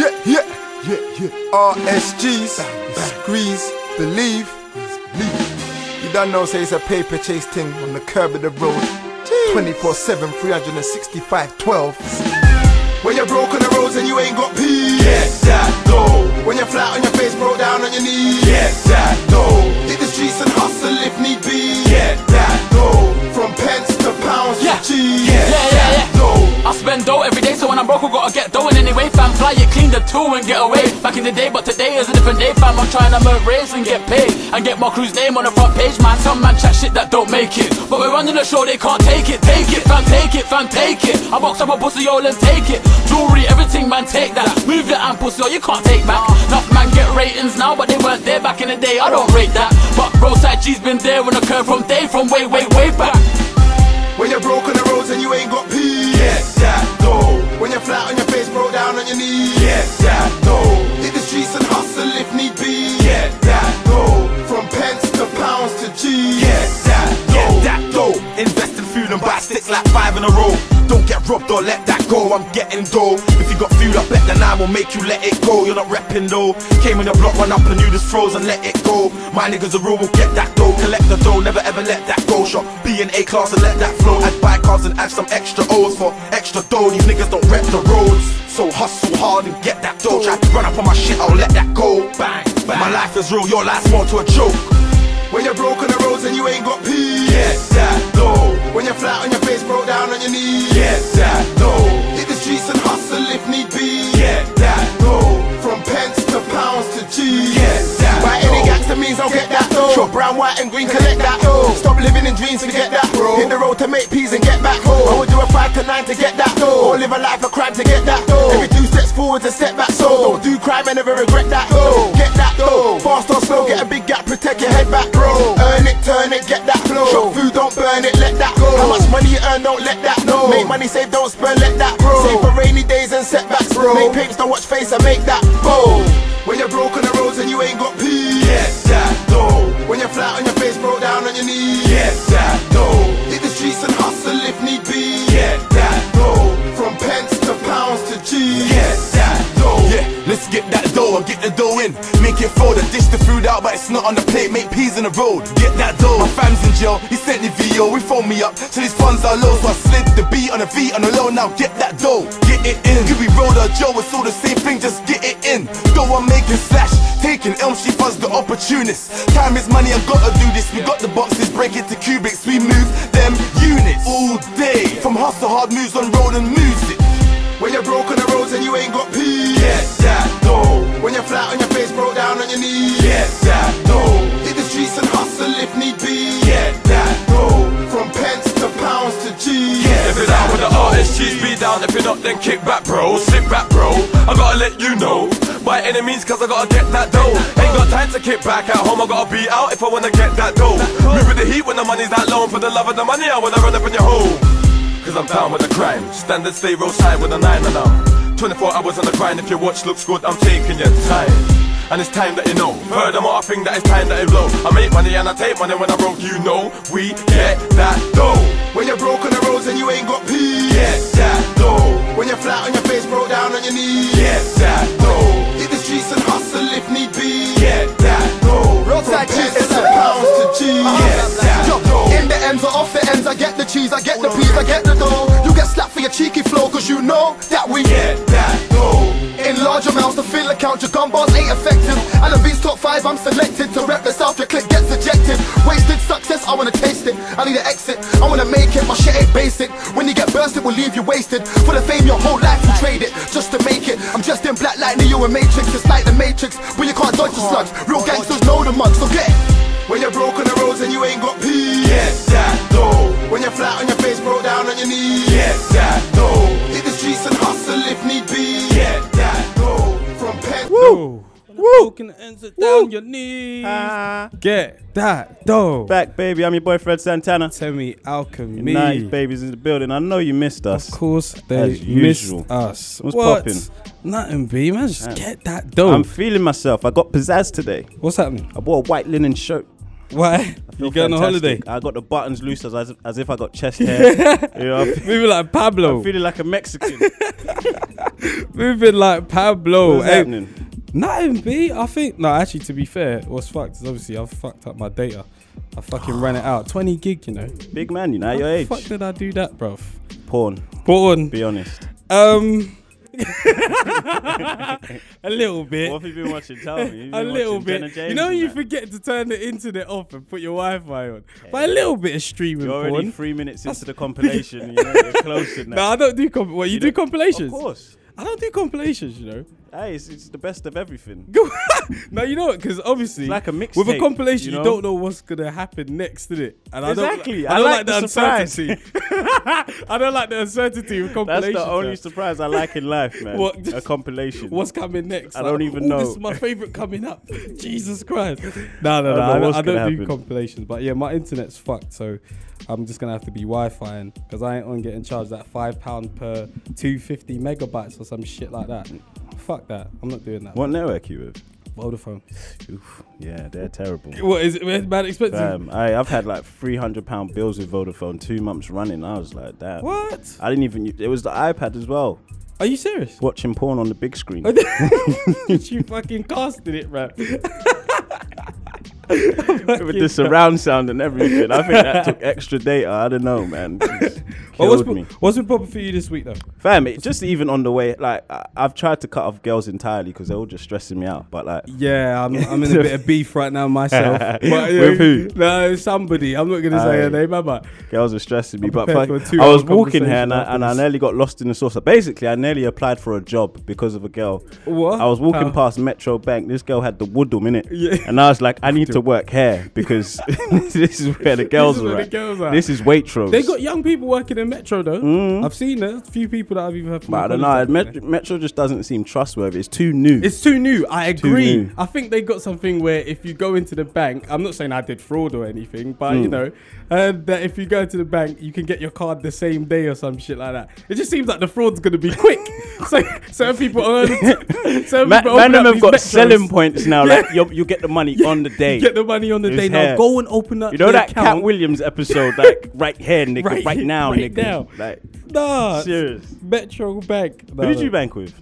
Yeah, yeah, yeah, yeah. RSGs, squeeze, believe. believe. You don't know, say it's a paper chase thing on the curb of the road. 24 7, 365, 12. When you're broke on the roads and you ain't got peace. Get that dough. When you're flat on your face, broke down on your knees. Get that dough. Hit the streets and hustle if need be. Get that dough. From pence to pounds Yeah. to cheese. Yeah, yeah, yeah. Dough. I spend dough every day, so when I'm broke, I gotta get dough in anyway. Fam, fly it, clean the tool and get away. Back in the day, but today is a different day, fam. I'm trying to move race and get paid and get my crew's name on the front page, man. Some man chat shit that don't make it, but we're running the show, they can't take it. Take it, fam, take it, fam, take it. I box up a pussy, all and take it. Jewelry, everything, man, take that. Move the and pussy, or you can't take back. Enough man get ratings now, but they weren't there back in the day. I don't rate that, but bro, side G's been there when I curve from day, from way, way, way back. When you're broke on the roads and you ain't got peace. Get that dough. When you're flat on your face, broke down on your knees. Get that dough. Hit the streets and hustle if need be. Get that food and buy sticks like five in a row. Don't get robbed or let that go. I'm getting dough. If you got food, I bet then I will make you let it go. You're not repping though. Came in the block, run up and you just froze and let it go. My niggas are real, will get that dough. Collect the dough, never ever let that go. Shop B and A class and let that flow. Add buy cars and add some extra O's for extra dough. These niggas don't rep the roads. So hustle hard and get that dough. Try to run up on my shit, I'll let that go. Bang, bang. My life is real, your life's more to a joke. When you're broke on the roads and you ain't got peace. Get that. When you're flat on your face, broke down on your knees. Get that dough. Hit the streets and hustle if need be. Get that dough. From pence to pounds to cheese. Get that By any gangster means I'll get that. Sure, brown, white, and green, collect that dough. Stop living in dreams to get that bro. Hit the road to make peas and get back home. I would do a five to nine to get that dough. Or live a life of crime to get that dough. Every two steps forward a step back. So don't do crime and never regret that dough. Get that dough. Fast or slow, get a big gap, protect your head back, bro. Earn it, turn it, get that flow. Shop food, don't burn it, let that go. How much money you earn, don't let that know. Make money, save, don't spend, let that bro. Save for rainy days and setbacks, bro. Make papes, don't watch face and make that bow. When you're broke on the roads and you ain't got peace. Get that dough. When you're flat on your face, broke down on your knees. Get that dough. Hit the streets and hustle if need be. Get that dough. From pence to pounds to cheese. Get that dough. Yeah, let's get that dough and get the dough in. It fold and dish the food out, but it's not on the plate. Make peas in the road. Get that dough. My fam's in jail. He sent the VO. We phoned me up. So these funds are low. So I slid the beat on the V on the low. Now get that dough. Get it in. Could be road or Joe. It's all the same thing. Just get it in. Dough I'm making slash. Taking Elm Street funds the opportunist. Time is money. I gotta do this. We got the boxes. Break it to cubics. We move them units all day. From hustle hard moves on road and music. When you're broke on the roads and you ain't got peace. Get that dough. When you're flat on your face, broke down on your knees. Get that dough. Hit the streets and hustle if need be. Get that dough. From pence to pounds to cheese. If you're down with the artist, cheese be down. If you're not, then kick back, bro. Sit back, bro. I gotta let you know. By any means, cause I gotta get that dough. Ain't got time to kick back at home. I gotta be out if I wanna get that dough. Move with the heat when the money's that low. And for the love of the money, I wanna run up in your home. Cause I'm down with the crime. Standard stay real side with a nine and I'm 24 hours on the grind. If your watch looks good, I'm taking your time. And it's time that you know. Furthermore, I think that it's time that it blow. I make money and I take money when I broke. You know, we get that dough. When you're broke on the roads and you ain't got peace. Get that dough. When you're flat on your face, broke down on your knees. Get that dough. Hit the streets and hustle if need be. Get that dough. From pence to pounds to cheese. Get that ends off the ends, I get the cheese, I get the peas, I get the dough. You get slapped for your cheeky flow, cause you know that we Get that dough. in large amounts to fill account. Your gun bars ain't effective. And the beats top five, I'm selected to rep the south. Your click gets ejected. Wasted success, I wanna taste it. I need an exit, I wanna make it. My shit ain't basic. When you get burst, it will leave you wasted. For the fame, your whole life you trade it just to make it. I'm just in black like Neo and Matrix. It's like the Matrix, but you can't dodge the slugs. Real gangsters know the mugs, so get it. Broken ends it down your knees. Ah. Get that dough. Back, baby. I'm your boy Fred Santana. Temi, alchemy. Nice babies in the building. I know you missed us. Of course, they As missed usual. us. What's what? poppin'? Nothing, B. Man, just Man. get that dough. I'm feeling myself. I got pizzazz today. What's happening? I bought a white linen shirt. Why? You going on holiday? I got the buttons loose as, as, as if I got chest hair. you know, I'm Maybe like Pablo. feeling like a Mexican. Moving like Pablo. What's Hey, happening? Nothing, B. I think no. Actually, to be fair, what's fucked is obviously I've fucked up my data. I fucking ran it out. 20 gig, you know. Big man, you know, How your age. fuck did I do that, bruv? Porn. Porn. Be honest. Um, a little bit. What have you been watching? Tell me. A little bit. You know, you that. forget to turn the internet off and put your Wi-Fi on. But a little bit of streaming You're already porn. three minutes into the compilation. you know, you're close to No. I don't do comp. What you, do compilations? Of course. I don't do compilations. You know. Hey, it's, it's the best of everything. no, you know what? Because obviously, It's like a with a compilation, you, you know? don't know what's gonna happen next, did it? And Exactly. I I don't, I like like, the surprise. uncertainty. I don't like the uncertainty of That's compilations. the only man. surprise I like in life, man. What? A compilation. What's coming next? I don't even "Ooh, know." This is my favorite coming up. Jesus Christ. No, no, no. I don't know I, don't- what's I don't gonna do happen. compilations. But yeah, my internet's fucked. So I'm just going to have to be Wi Fi because I ain't on getting charged that £5 per 250 megabytes or some shit like that. Fuck that. I'm not doing that. What network you with? Vodafone. Oof, yeah, they're terrible. What is it? It's bad expensive. Fam, I, I've had like three hundred pound bills with Vodafone two months running. I was like, damn. What? I didn't even. It was the iPad as well. Are you serious? Watching porn on the big screen. you fucking casted it, bro. with the surround sound and everything. I think that took extra data. I don't know, man. Well, what's, me. been- what's been popping for you this week, though? Fam, it, just even on the way, like I, I've tried to cut off girls entirely because they're all just stressing me out. But like, Yeah, I'm, I'm in a bit of beef right now myself. But, With who? No, somebody. I'm not gonna say her name, am I? girls are stressing me. I'm but fuck, for a two I was walking here and I, and I nearly got lost in the sauce. Basically, I nearly applied for a job because of a girl. What? I was walking How? past Metro Bank. This girl had the woodum in it, Yeah. and I was like, I need to work here because this is where the girls is are where the girls are. This is Waitrose. They got young people working in Metro though. I've seen. A few people that I've even heard from. but I don't know. Met-. Metro just doesn't seem trustworthy. It's too new. It's too new. I agree. new. I think they got something where if you go into the bank, I'm not saying I did fraud or anything, but Hmm. you know, uh, that if you go to the bank, you can get your card the same day or some shit like that. It just seems like the fraud's gonna be quick. so certain people earn. certain Ma- people have got Metros. selling points now. Yeah. Like you, you get the money on the day. Get the money on the It's day here. now. Go and open up. You know that Katt. Williams episode, like right here, nigga, right, Right- now, right nigga. now. Like, Nah, serious. Metro Bank. Who did you bank with?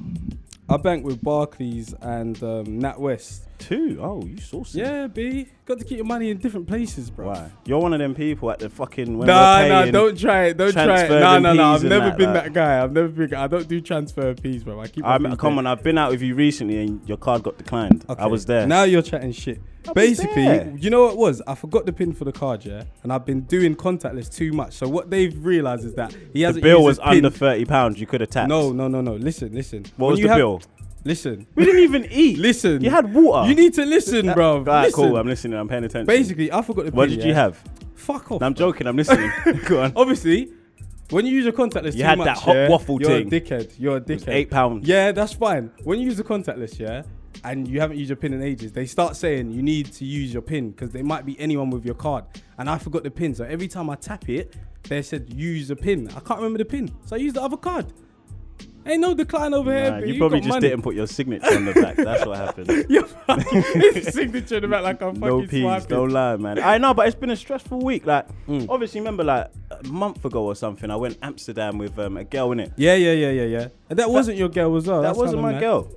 I bank with Barclays and um, NatWest. Two. Oh, you saucy. Yeah, B. Got to keep your money in different places, bro. Why? You're one of them people at the fucking when Nah, we're nah, don't try it. Don't try it. Nah, nah, nah. I've never that, been like- that guy. I've never been. I don't do transfer fees, bro. I keep. I'm, come there. on, I've been out with you recently and your card got declined. I was there. Now you're chatting shit. was Basically, you know what it was? I forgot the pin for the card, yeah, and I've been doing contactless too much. So what they've realized is that he hasn't. bill used was under thirty pounds. You could have tapped. No, no, no, no. Listen, listen. What When was the have- bill? Listen. We didn't even eat. Listen. You had water. You need to listen, bro. Alright, listen. cool. I'm listening. I'm paying attention. Basically, I forgot the what did you have? Fuck off. No, I'm joking. I'm listening. Go on. Obviously, when you use a contactless, You had much, that hot yeah, waffle you're thing. a dickhead. You're a dickhead. eight pounds. Yeah, that's fine. When you use a contactless, yeah, and you haven't used your pin in ages, they start saying you need to use your pin because there might be anyone with your card. And I forgot the pin, so every time I tap it, they said use a pin. I can't remember the pin, so I used the other card. Ain't no decline over here. Nah, but you probably got just money. didn't put your signature on the back. That's what happened. Your signature in the back like I'm No fucking peas, swiping. don't lie, man. I know, but it's been a stressful week. Like, Mm. obviously, remember, like a month ago or something, I went Amsterdam with um, a girl in it. Yeah, yeah, yeah, yeah, yeah. And that wasn't your girl as well. That That's wasn't my mad. girl.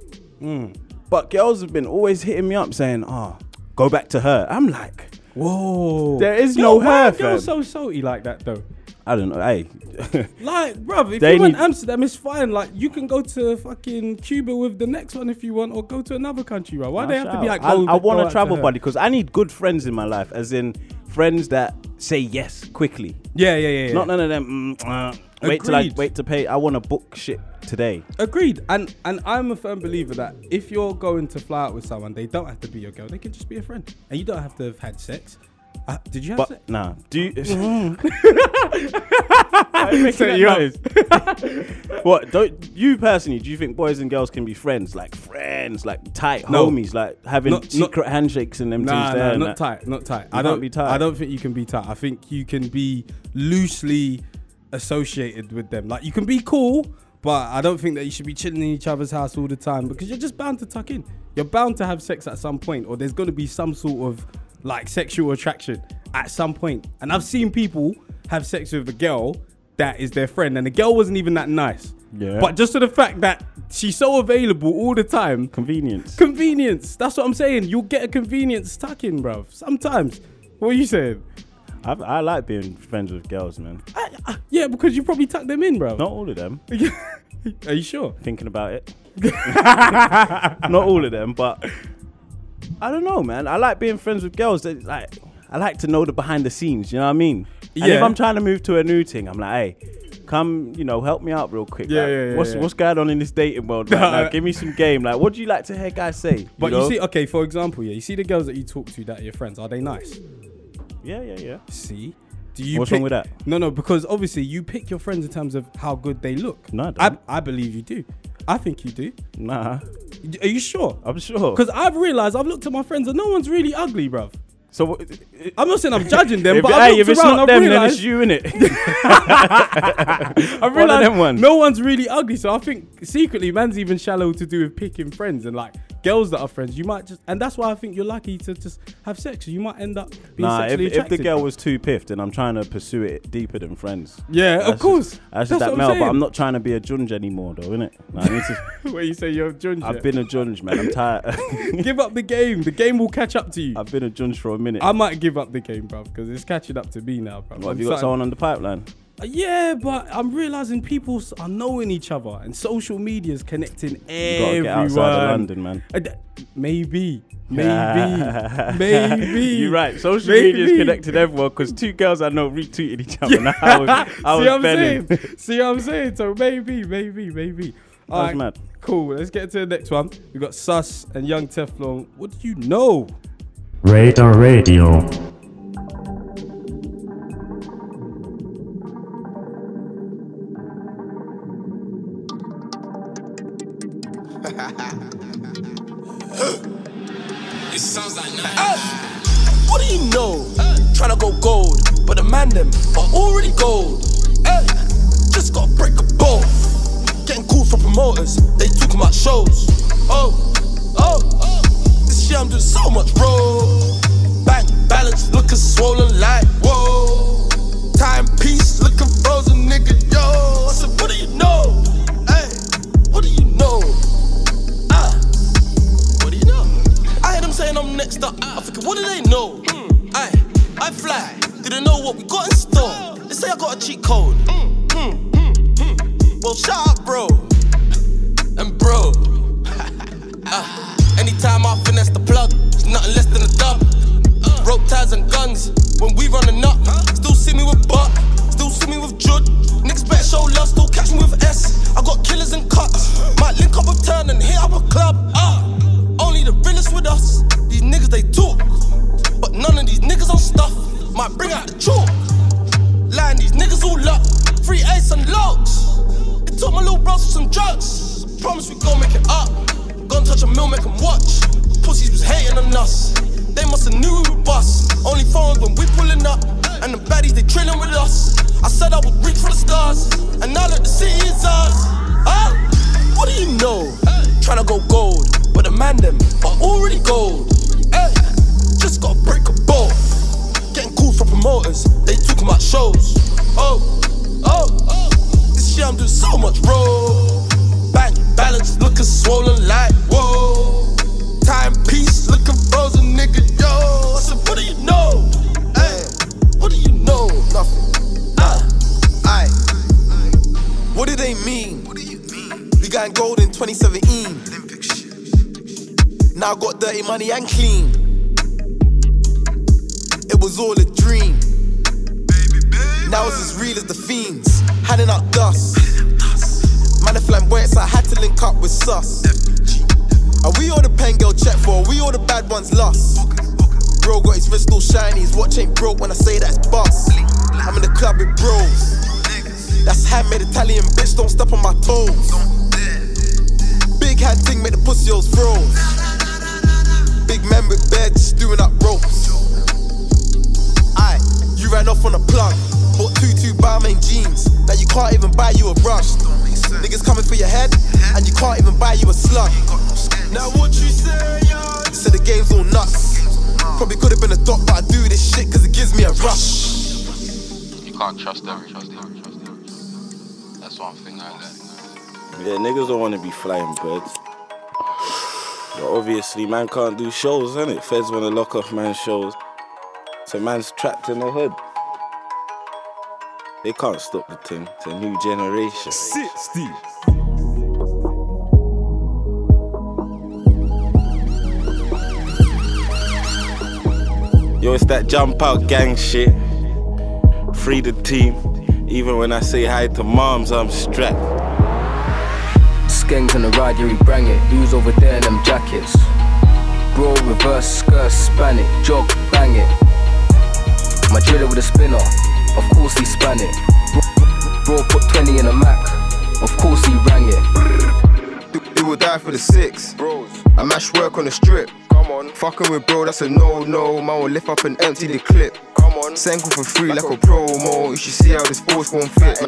Mm. But girls have been always hitting me up saying, "Oh, go back to her." I'm like, Whoa. There is Yo, no why her, girls so salty like that though? I don't know. Hey, Like, bruv, if They you went need- Amsterdam, it's fine. Like, you can go to fucking Cuba with the next one if you want, or go to another country, bro. Why they have to be like, I, go, I want go out travel her? buddy because I need good friends in my life, as in friends that say yes quickly. Yeah, yeah, yeah. yeah. Not none of them. Mm, uh, wait till I Agreed. wait to pay. I want to book shit today. Agreed. And and I'm a firm believer that if you're going to fly out with someone, they don't have to be your girl. They can just be a friend, and you don't have to have had sex. Uh, did you have sex? But nah, do you? Set you up. what don't you personally? Do you think boys and girls can be friends, like friends, like tight No. homies, like having Not- not- secret handshakes and them Nah, things nah, not tight, not tight. I don't be tight? I don't think you can be tight. I think you can be loosely associated with them. Like you can be cool, but I don't think that you should be chilling in each other's house all the time because you're just bound to tuck in. You're bound to have sex at some point, or there's going to be some sort of like sexual attraction at some point. And I've seen people have sex with a girl that is their friend, and the girl wasn't even that nice. Yeah. But just to the fact that she's so available all the time. Convenience. Convenience. That's what I'm saying. You'll get a convenience tuck in, bruv. Sometimes. What are you saying? I, I like being friends with girls, man. I, I, yeah, because you probably tuck them in, bruv. Not all of them. Are you sure? Thinking about it. Not all of them, but I don't know, man. I like being friends with girls. That like I like to know the behind the scenes. You know what I mean? Yeah. And if I'm trying to move to a new thing, I'm like, hey. Come, you know, help me out real quick. Yeah, like, yeah, yeah, What's yeah. what's going on in this dating world? Right now? Give me some game. Like, what do you like to hear guys say? But you, know? see, okay, for example, yeah, you see the girls that you talk to that are your friends. Are they nice? yeah, yeah, yeah. See, do you? What's pick, wrong with that? No, no, because obviously you pick your friends in terms of how good they look. No, I I, don't. I believe you do. I think you do. Nah, Are you sure? I'm sure. Because I've realized I've looked at my friends and no one's really ugly, bruv. so, what- I'm not saying I'm judging them, if, but hey, I've if it's around. not I've them, then it's you in it. I've one of realized no one's really ugly. So I think secretly, man's even shallow to do with picking friends and like girls that are friends. You might just, and that's why I think you're lucky to just have sex. You might end up being Nah, if, sexually if the girl was too piffed, and I'm trying to pursue it deeper than friends. Yeah, That's of course. Just, that's, That's just that male, but. I'm not trying to be a junge anymore, though, innit? Nah, I need to, Where you say you're a junge. I've been a junge, man. I'm tired. give up the game. The game will catch up to you. I've been a junge for a minute. I might give up the game, bruv, because it's catching up to me now, bruv. what, have you got someone on the pipeline? Yeah, but I'm realizing people are knowing each other and social media is connecting You gotta everyone. get outside of London, man. Uh, maybe, maybe, maybe. You're right. Social media's Maybe. connected everyone because two girls I know retweeted each other. Now I was, I See was what I'm belling. saying? See what I'm saying? So maybe, maybe, maybe. That's mad. Cool. Let's get to the next one. We got Sus and Young Teflon. What do you know? Radar Radio. Now got dirty money and clean. It was all a dream. Now it's as real as the fiends, handing out dust. Man, the flamboyant, so I had to link up with sus. Are we all the pen girl check for? Are we all the bad ones lost? Bro got his wrist all shiny, his watch ain't broke when I say that's bust. I'm in the club with bros. That's handmade Italian bitch, don't step on my toes. Big hand thing make the pussy holes froze. Big man with beds doing up ropes. Aye, you ran off on a plug. Bought two two Balmain jeans. that you can't even buy you a brush. Niggas coming for your head, and you can't even buy you a slug. Now what you say, yo? So the game's all nuts. Probably could have been a dot, but I do this shit cause it gives me a rush. You can't trust everybody. That's one thing I learned. Yeah, niggas don't want to be flying birds. But obviously, man can't do shows, innit? Feds want to lock off man's shows. So man's trapped in the hood. They can't stop the thing. It's a new generation. 60. Yo, it's that jump out gang shit. Free the team. Even when I say hi to moms, I'm strapped. Skanks on the ride, yeah, we bang it. Who's over there in them jackets? Bro, reverse skirt, span it. Jog, bang it. My driller with a spinner, of course he span it. Bro, bro put 20 in a Mac, of course he rang it. Do, do or die for the six. Bros. I mash work on the strip. Come on. Fucking with bro, that's a no no. Man will lift up and empty the clip. Come on. For free like a promo. You should see how this force won't fit.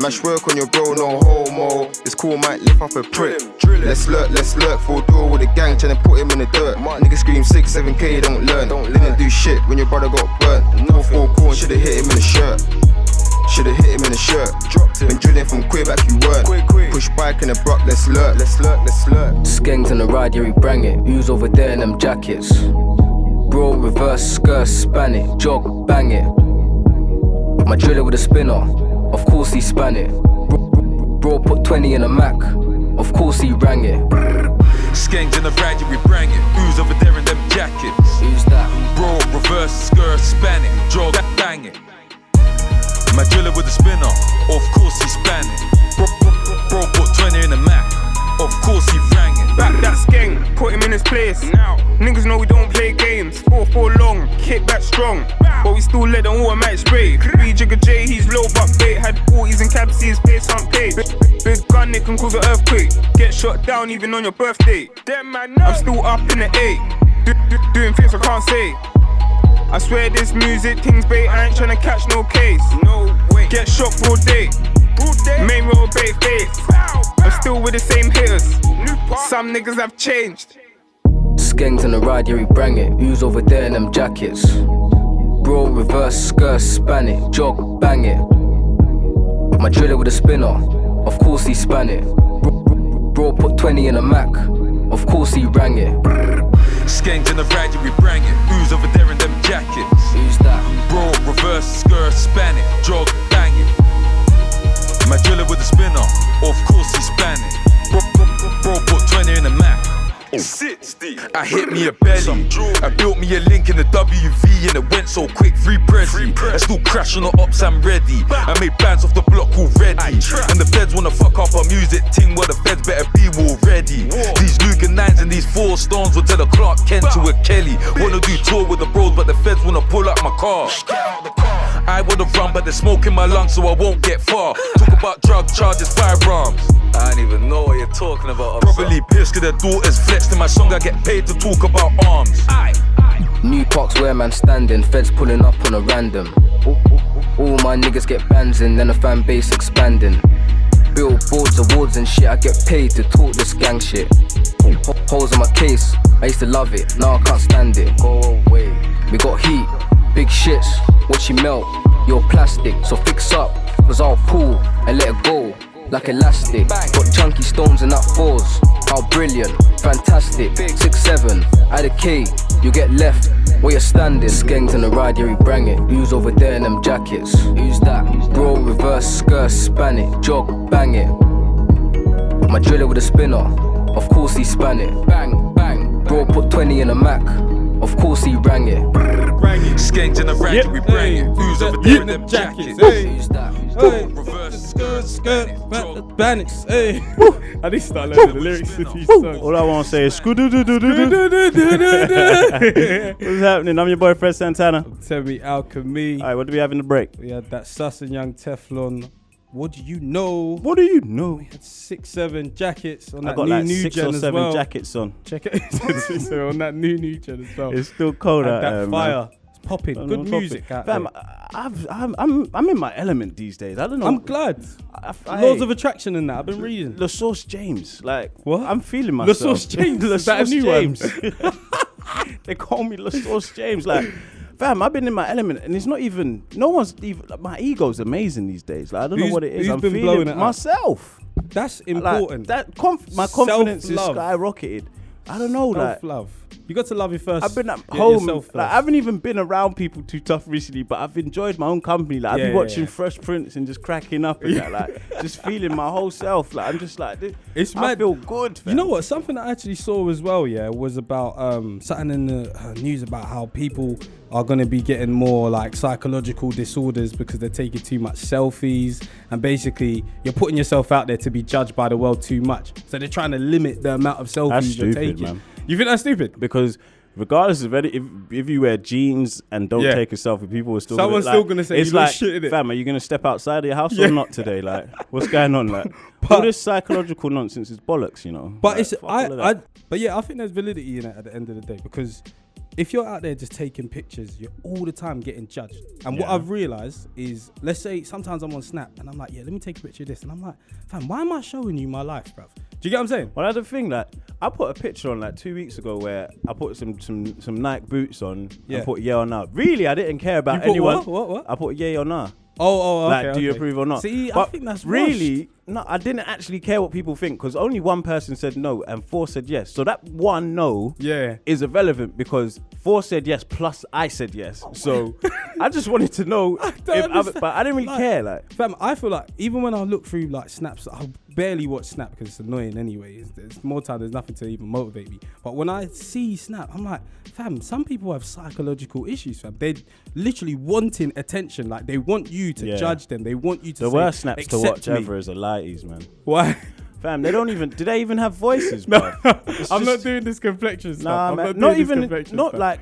Mash work on your bro, no homo. This cool might lift up a prick. Let's lurk, let's lurk. Full door with a gang trying to put him in the dirt. Nigga scream 6, 7k, don't learn. Don't Didn't do shit when your brother got burnt. No four corn, should've hit him in the shirt. Should've hit him in the shirt. dropped Been drilling from queer back, you weren't. Push bike in the block, let's lurk. Let's lurk, let's lurk. Skanks on the ride, yeah, we bang it. Who's over there in them jackets? Bro, reverse skirt, span it. Jog, bang it. My driller with a spinner, of course he span it. Bro, bro, bro put 20 in a Mac, of course he rang it. Skanks in the ride, we bring it. Who's over there in them jackets? Who's that? Bro, reverse skirt, span it. Jog, bang it. My driller with a spinner, of course he span it. Bro, bro, bro put 20 in a Mac, of course he rang it. Back that skeng, put him in his place. Now, niggas know we don't play games. 4 4 long, kick back strong. But we still let the automatic spray. B Jigger J, he's low but bait. Had 40s and cabs, see his face on page. Big, big gun, it can cause an earthquake. Get shot down even on your birthday. I'm still up in the eight, Do, do, doing things I can't say. I swear this music things bait. I ain't tryna catch no case. No way. Get shot broad day. Main road bait fake. I'm still with the same hitters. Some niggas have changed. Skanks on the ride, yeah, we bang it. Who's over there in them jackets? Bro, reverse skirt, span it. Jog, bang it. My driller with a spinner, of course he span it. Bro, bro, bro put 20 in a Mac, of course he rang it. Skanks in the ride, yeah, we bring it. Who's over there in them jackets? Who's that? Bro, reverse skirt, span it. Jog, bang it. Driller with a spinner, of course he's it. Bro, bro, bro, bro put 20 in the Mac. 60. I hit me a belly. I built me a link in the WV and it went so quick. Free Prezi. I still crash on the ops, I'm ready. I made bands off the block already. And the feds wanna fuck up our music ting where the feds better be already. These Luke and nines and these four stones will tell a Clark Kent to a Kelly. Wanna do tour with the bros, but the feds wanna pull up my car. I wanna run, but there's smoke in my lungs, so I won't get far. Talk about drug charges, firearms. I don't even know what you're talking about. Probably pissed cause their daughters flexed in my song. I get paid to talk about arms. New parks where man standing, feds pulling up on a random. All my niggas get bands in, then the fan base expanding. Billboards, awards and shit, I get paid to talk this gang shit. Holes in my case, I used to love it, now I can't stand it. Go away. We got heat, big shits, watch you melt. You're plastic, so fix up, cause I'll pull and let it go like elastic. Got chunky stones and that fours. How brilliant, fantastic. Six seven, at a K, you get left where you're standing. Skanks on the ride, yeah, we bang it. Who's over there in them jackets? Who's that? Bro, reverse skirt, span it. Jog, bang it. My driller with a spinner, of course he span it. Bang, bang. Bro, put 20 in a Mac, of course he rang it. Skanks in the ride, Yep. we bring it. Who's over there in them jackets? Who's that? Hey, Reverse skirt, skirt, ba- banners. Hey, I need to start learning the lyrics to these songs. All I want to say is What's happening? I'm your boy Fred Santana. Temi, Alchemy. All right, what do we have in the break? We had that Sus and Young Teflon. What do you know? What do you know? We had Six, seven jackets on I that got new like new six gen or seven well. jackets on. Check it. so on that new new gen as well. It's still cold And out that man. fire. It's popping. Good top music. Fam. I've, I'm, I'm, I'm in my element these days. I don't know. I'm glad. I, I, Laws of attraction in that. I've been reading. The Source James. Like, What? I'm feeling La The Source James. La Is that a Source? James. they call me the Source James. Like, fam, I've been in my element, and it's not even. No one's even. Like, my ego's amazing these days. Like, I don't Who's- know what it is. who's I'm been feeling blowing it up? myself. that's Like, important. that conf- my confidence is skyrocketed. I don't know, like self love. You got to love you first. I've been at Your- home. yourself Like, I first. haven't even been around people too tough recently, but I've enjoyed my own company. Like I've been yeah, watching yeah. Fresh Prince and just cracking up and that, like just feeling my whole self. Like I'm just like this. It's I mad. feel good. You know what? Something I actually saw as well, yeah, was about um, something in the uh, news about how people are going to be getting more like psychological disorders because they're taking too much selfies and basically you're putting yourself out there to be judged by the world too much. So they're trying to limit the amount of selfies That's you're stupid, taking. man. You think that's stupid? because regardless of any, if, if you wear jeans and don't Yeah. take a selfie, people are still Someone's gonna, still gonna say it's like, shit, innit? fam, are you gonna step outside of your house Yeah. or not today? Like, what's going on? Like, all this psychological nonsense is bollocks, you know. But Like, it's I, I but yeah, I think there's validity in it at the end of the day because if you're out there just taking pictures, you're all the time getting judged. And what I've realized is, let's say sometimes I'm on Snap and I'm like, yeah, let me take a picture of this, and I'm like, fam, why am I showing you my life, bruv? Do you get what I'm saying? Well, that's the thing. Like, I put a picture on like two weeks ago where I put some some some Nike boots on Yeah. and put yeah or nah. Really, I didn't care about anyone. what? What? What? I put yeah or nah. Oh, oh, okay. like, do you okay. approve or not? See, I think that's really no. I didn't actually care what people think because only one person said no and four said yes. So that one no, Yeah. is irrelevant because four said yes plus I said yes. So I just wanted to know, if I, but I didn't really Like- care. Like, Fam, I feel like even when I look through like snaps, I barely watch Snap because it's annoying anyway. It's, it's more time. There's nothing to even motivate me. But when I see Snap, I'm like, fam, some people have psychological issues, fam. They're literally wanting attention. Like they want you to Yeah. judge them. They want you to. the say, worst snaps to "Accept watch me." ever is a lighties, man. Why? Fam, they don't even. Do they even have voices? No, bruv? I'm not doing this complexion stuff. Nah, I'm man. not, Not, doing this even. complexion Not stuff. like.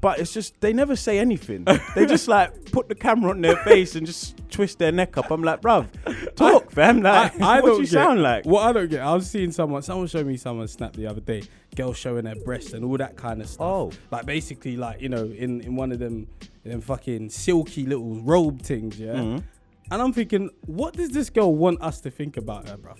But it's just they never say anything. they just like put the camera on their face and just twist their neck up. I'm like, bruv, talk, fam. Like, I, I what don't you get, sound like? What I don't get, I was seeing someone, someone showed me someone snap the other day, girls showing their breasts and all that kind of stuff. Oh. like basically, like you know, in in one of them, them fucking silky little robe things, yeah. Mm-hmm. And I'm thinking, what does this girl want us to think about her, bro?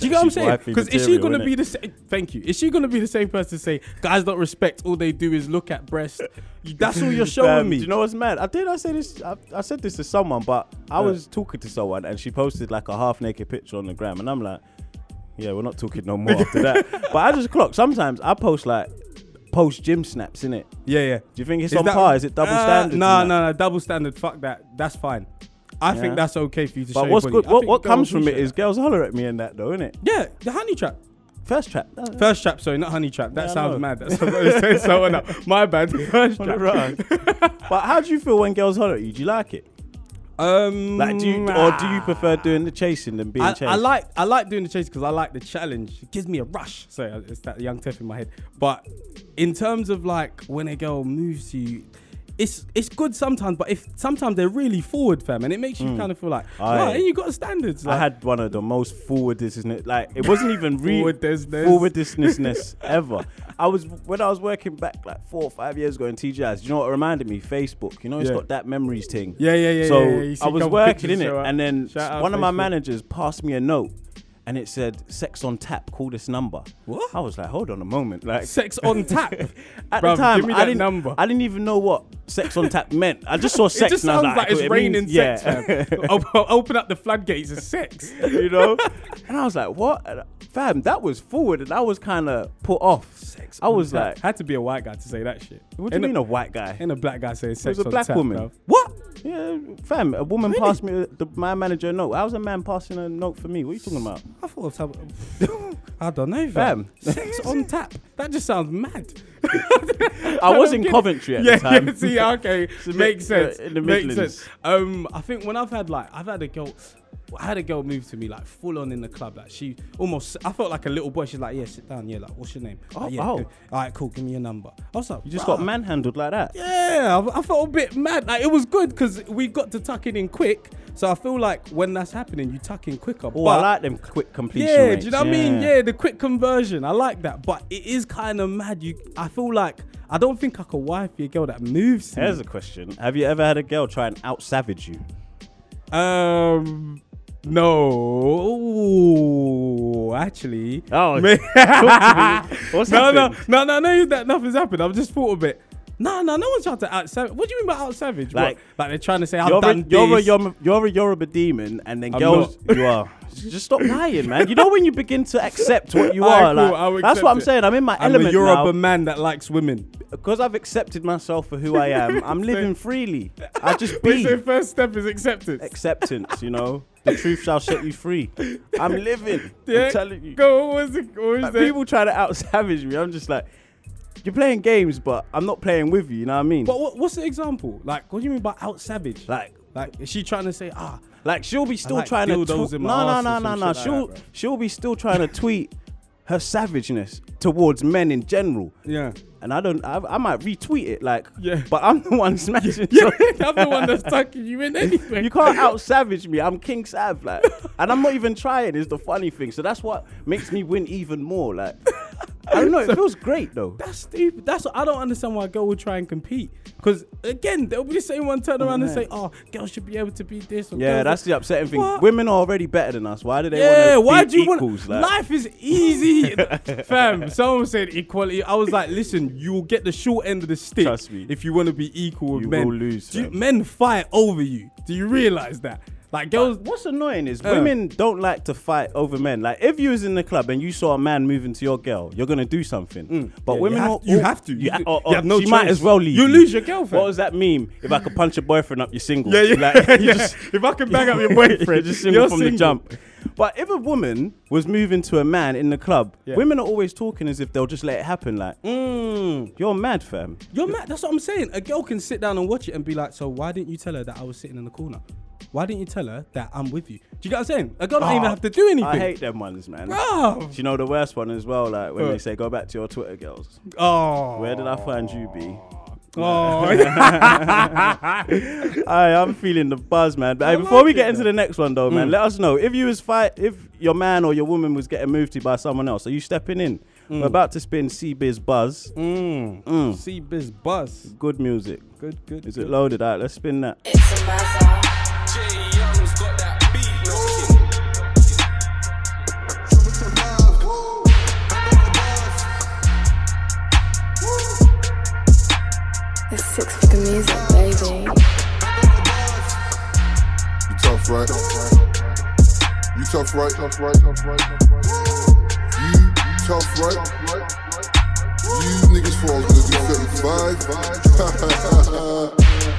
Do you get what I'm saying? Because is she gonna be the same? Thank you. Is she gonna be the same person to say guys don't respect? All they do is look at breast. That's all you're showing Fam, me. Do you know what's mad? I did. I say this. I, I said this to someone, but I Yeah. was talking to someone and she posted like a half naked picture on the gram, and I'm like, yeah, we're not talking no more after that. But I just clock. Sometimes I post like post gym snaps in it. Yeah, yeah. Do you think it's Is on that- par? Is it double Uh, standard? No, no, no, double standard. Fuck that. That's fine. I Yeah. think that's okay for you to show But what's good? What, what comes from it appreciate girls holler at me and that though, isn't it? yeah, the honey trap. First trap. First trap, sorry, not honey trap. That Yeah, sounds mad. That's what I was saying. So no, my bad. First trap. Right. but how do you feel when girls holler at you? Do you like it? Um, Like, do you or do you prefer doing the chasing than being I, chased? I like I like doing the chase because I like the challenge. It gives me a rush. Sorry, it's that young Tef in my head. But in terms of like when a girl moves you, it's it's good sometimes. But if sometimes they're really forward, fam, and it makes you hmm. kind of feel like, right, you got standards. I had one of the most forwardness, isn't it? like it wasn't even re- Forwardness-ness. ever. I was when I was working back like four or five years ago in TGIs. You know what it reminded me? Facebook. You know, it's Yeah. got that memories thing. Yeah, yeah, yeah, So yeah, yeah. I was working in it, and then one of my Facebook. managers passed me a note. And it said sex on tap. Call this number. What? I was like, hold on a moment. Like Sex on tap. At Bruv, the time, give me I didn't. number. I didn't even know what sex on tap meant. I just saw sex. it just and I was sounds like, I it's it raining means- sex, yeah. Open, up the floodgates of sex. you know? and I was like, what? And, Fam, that was forward, and I was kind of put off. Sex. I was like, had to be a white guy to say that shit. what do you mean a white guy? And a black guy saying sex It was a black tap, woman. bruv. What? Yeah, fam, a woman Really? passed me uh, the, my manager a note. How's a man passing a note for me? What are you talking about? I thought I don't know, fam. Fam. Sex on tap. That just sounds mad. I was in don't get it. Coventry at yeah, the time. Yeah, see, okay, So makes mi- uh, sense. in the makes sense. Um, I think when I've had like, I've had a girl, I had a girl move to me like full on in the club. Like she almost, I felt like a little boy. She's like, yeah, sit down. Yeah, like, what's your name? Oh, Like, yeah, oh. All right, cool. Give me your number. I was like, You just got manhandled like that. Yeah, I, I felt a bit mad. Like it was good because we got to tuck it in quick. So I feel like when that's happening, you tuck in quicker. Oh, but I like them quick completion yeah, rates. do you know what I mean? Yeah, the quick conversion. I like that. But it is kind of mad. You, I feel like I don't think I could wife a girl that moves. Here's me. a question: Have you ever had a girl try and out savage you? Um, no, actually. Oh, May- talk to me. What's no, no, happened? no, no, no, that nothing's happened. I've just thought of it. No, no, no one's trying to out savage. What do you mean by out savage? Like, Like- like they're trying to say I've You're a, done you're, a, you're, a, you're a Yoruba demon, and then I'm girls, you are. Just stop lying, man. You know when you begin to accept what you Alright, are. cool, like, that's what I'm saying. I'm in my element. I'm a Yoruba now. man that likes women. Because I've accepted myself for who I am. I'm living freely. I just be first step is acceptance. acceptance. You know, the truth shall set you free. I'm living. Yeah, I'm telling you. Go. What was it? What was Like, people try to out savage me. I'm just like, you're playing games, but I'm not playing with you. You know what I mean? But what, what's the example? Like, what do you mean by out savage? Like, like, is she trying to say ah? Like she'll be still like trying to tw- in no no no no no like she'll that, she'll be still trying to tweet her savageness towards men in general. Yeah. And I don't I, I might retweet it like Yeah. but I'm the one smashing Yeah, I'm the one that's tucking you in anyway. you can't out savage me. I'm King Sav, like, and I'm not even trying. Is the funny thing. So that's what makes me win even more. Like, I don't know. It feels great though. That's stupid. That's what I don't understand why a girl would try and compete. Because again, they'll be the same one turn around and say, "Oh, girls should be able to be this." Or Yeah, that's the upsetting thing. What? Women are already better than us. Why do they Yeah, why do you want? Like, Life is easy, fam. Someone said equality. I was like, listen, you will get the short end of the stick Trust me. if you want to be equal with You men. will lose, Do you- men fight over you. Do you realize that? Like girls, What's annoying is Uh. women don't like to fight over men. Like if you was in the club and you saw a man moving to your girl, you're gonna do something. But Mm. Yeah, women, you have- all- you have to. You, ha- do- or- you have no she might as well leave. You lose your girlfriend. What was that meme? If I could punch your boyfriend up, you're single. Yeah, yeah. Like, you Yeah. just- If I can bang up your boyfriend, you're just single you're from the jump. But if a woman was moving to a man in the club, Yeah. women are always talking as if they'll just let it happen. Like, Mm. you're mad, fam. You're mad. That's what I'm saying. A girl can sit down and watch it and be like, "So why didn't you tell her that I was sitting in the corner? Why didn't you tell her that I'm with you?" Do you get what I'm saying? A girl don't even Oh, have to do anything. I hate them ones, man. Bruv. Do you know the worst one as well? Like when Uh. they say, "Go back to your Twitter, girls." Oh. Where did I find you, B? Oh. Aye, I'm feeling the buzz, man. But hey, before we get it, into though. the next one, though, man, Mm. let us know if you was fight if your man or your woman was getting moved to by someone else. Are you stepping in? We're about to spin C-Biz Buzz. Mm. Mm. C Biz buzz. Good music. Good, good. Is good. it loaded? Alright, let's spin that. It's six figure music, baby. You tough, right? You tough, right? Tough, right? Right? Right? You tough, right? You niggas fall do 35.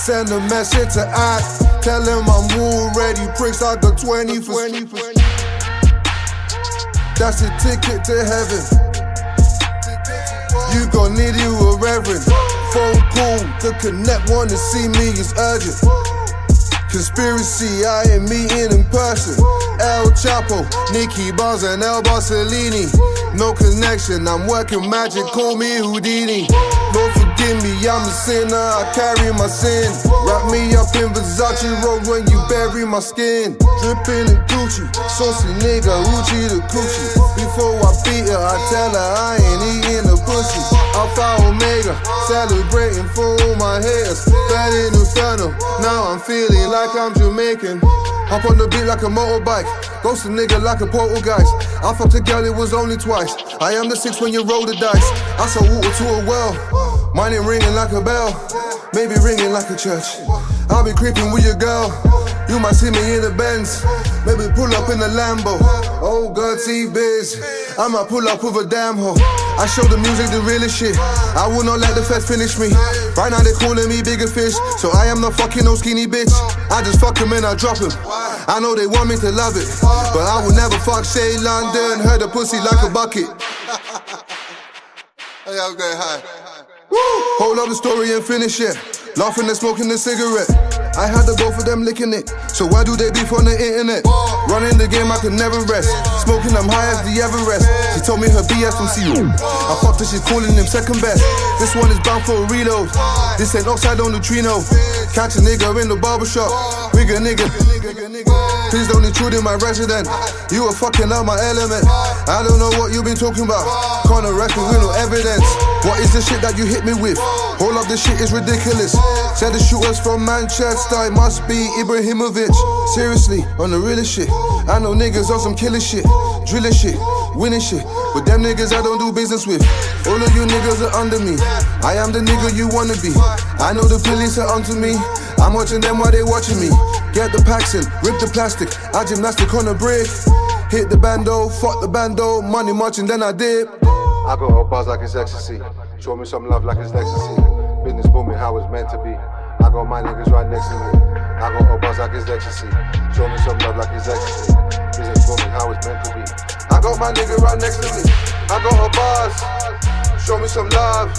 send a message to I. Tell him I'm all ready. Pricks out the 20 for 20 That's a ticket to heaven. You gon' need you a reverend. Phone call to connect, wanna see me is urgent. Conspiracy, I ain't meeting in person. El Chapo, Nicky Barnes and El Barcelini. No connection, I'm working magic, call me Houdini. Lord forgive me, I'm a sinner, I carry my sin. Wrap me up in Versace robe when you bury my skin. Dripping in Gucci, saucy nigga, Uchi the coochie. Before I beat her, I tell her I ain't eating a pussy. Alpha Omega, celebrating for all my haters. Bad in Inferno, now I'm feeling like I'm Jamaican. Hop on the beat like a motorbike. Ghost a nigga like a poltergeist. I fucked a girl, it was only twice. I am the six when you roll the dice. I saw water to a well. Mine ain't ringing like a bell. Maybe ringing like a church. I'll be creeping with your girl. You might see me in the Benz. Maybe pull up in the Lambo. Oh, God, C Biz. I might pull up with a damn hoe. I show the music the realest shit. I will not let the feds finish me. Right now they calling me bigger fish. So I am not fucking no skinny bitch. I just fuck him and I drop him. I know they want me to love it. But I will never fuck Shay London. Her the pussy like a bucket. Hey, okay, hi. Hold up the story and finish it. Laughing and smoking a cigarette. I had to go for them licking it. So why do they beef on the internet? Running the game, I could never rest. Smoking, I'm high as the Everest. She told me her BS from zero. I fucked her, she's calling him second best. This one is bound for a reload. This ain't upside on neutrino. Catch a nigga in the barbershop. Wigger nigga. Please don't intrude in my residence. You were fucking out my element. I don't know what you been talking about. Can't record with no evidence. What is the shit that you hit me with? All of this shit is ridiculous. Said the shooters from Manchester, it must be Ibrahimovic. Seriously, on the realest shit. I know niggas on some killer shit, drilling shit, winning shit. But them niggas I don't do business with. All of you niggas are under me. I am the nigga you wanna be. I know the police are onto me. I'm watching them while they watching me. Get the packs in, rip the plastic. I gymnastic on a brick. Hit the bando, fuck the bando. Money marching, then I dip. I got a buzz like it's ecstasy. Show me some love like it's ecstasy. Business booming how it's meant to be. I got my niggas right next to me. I got a buzz like it's ecstasy. Show me some love like it's ecstasy. Business booming how it's meant to be. I got my nigga right next to me. I got a buzz. Show me some love.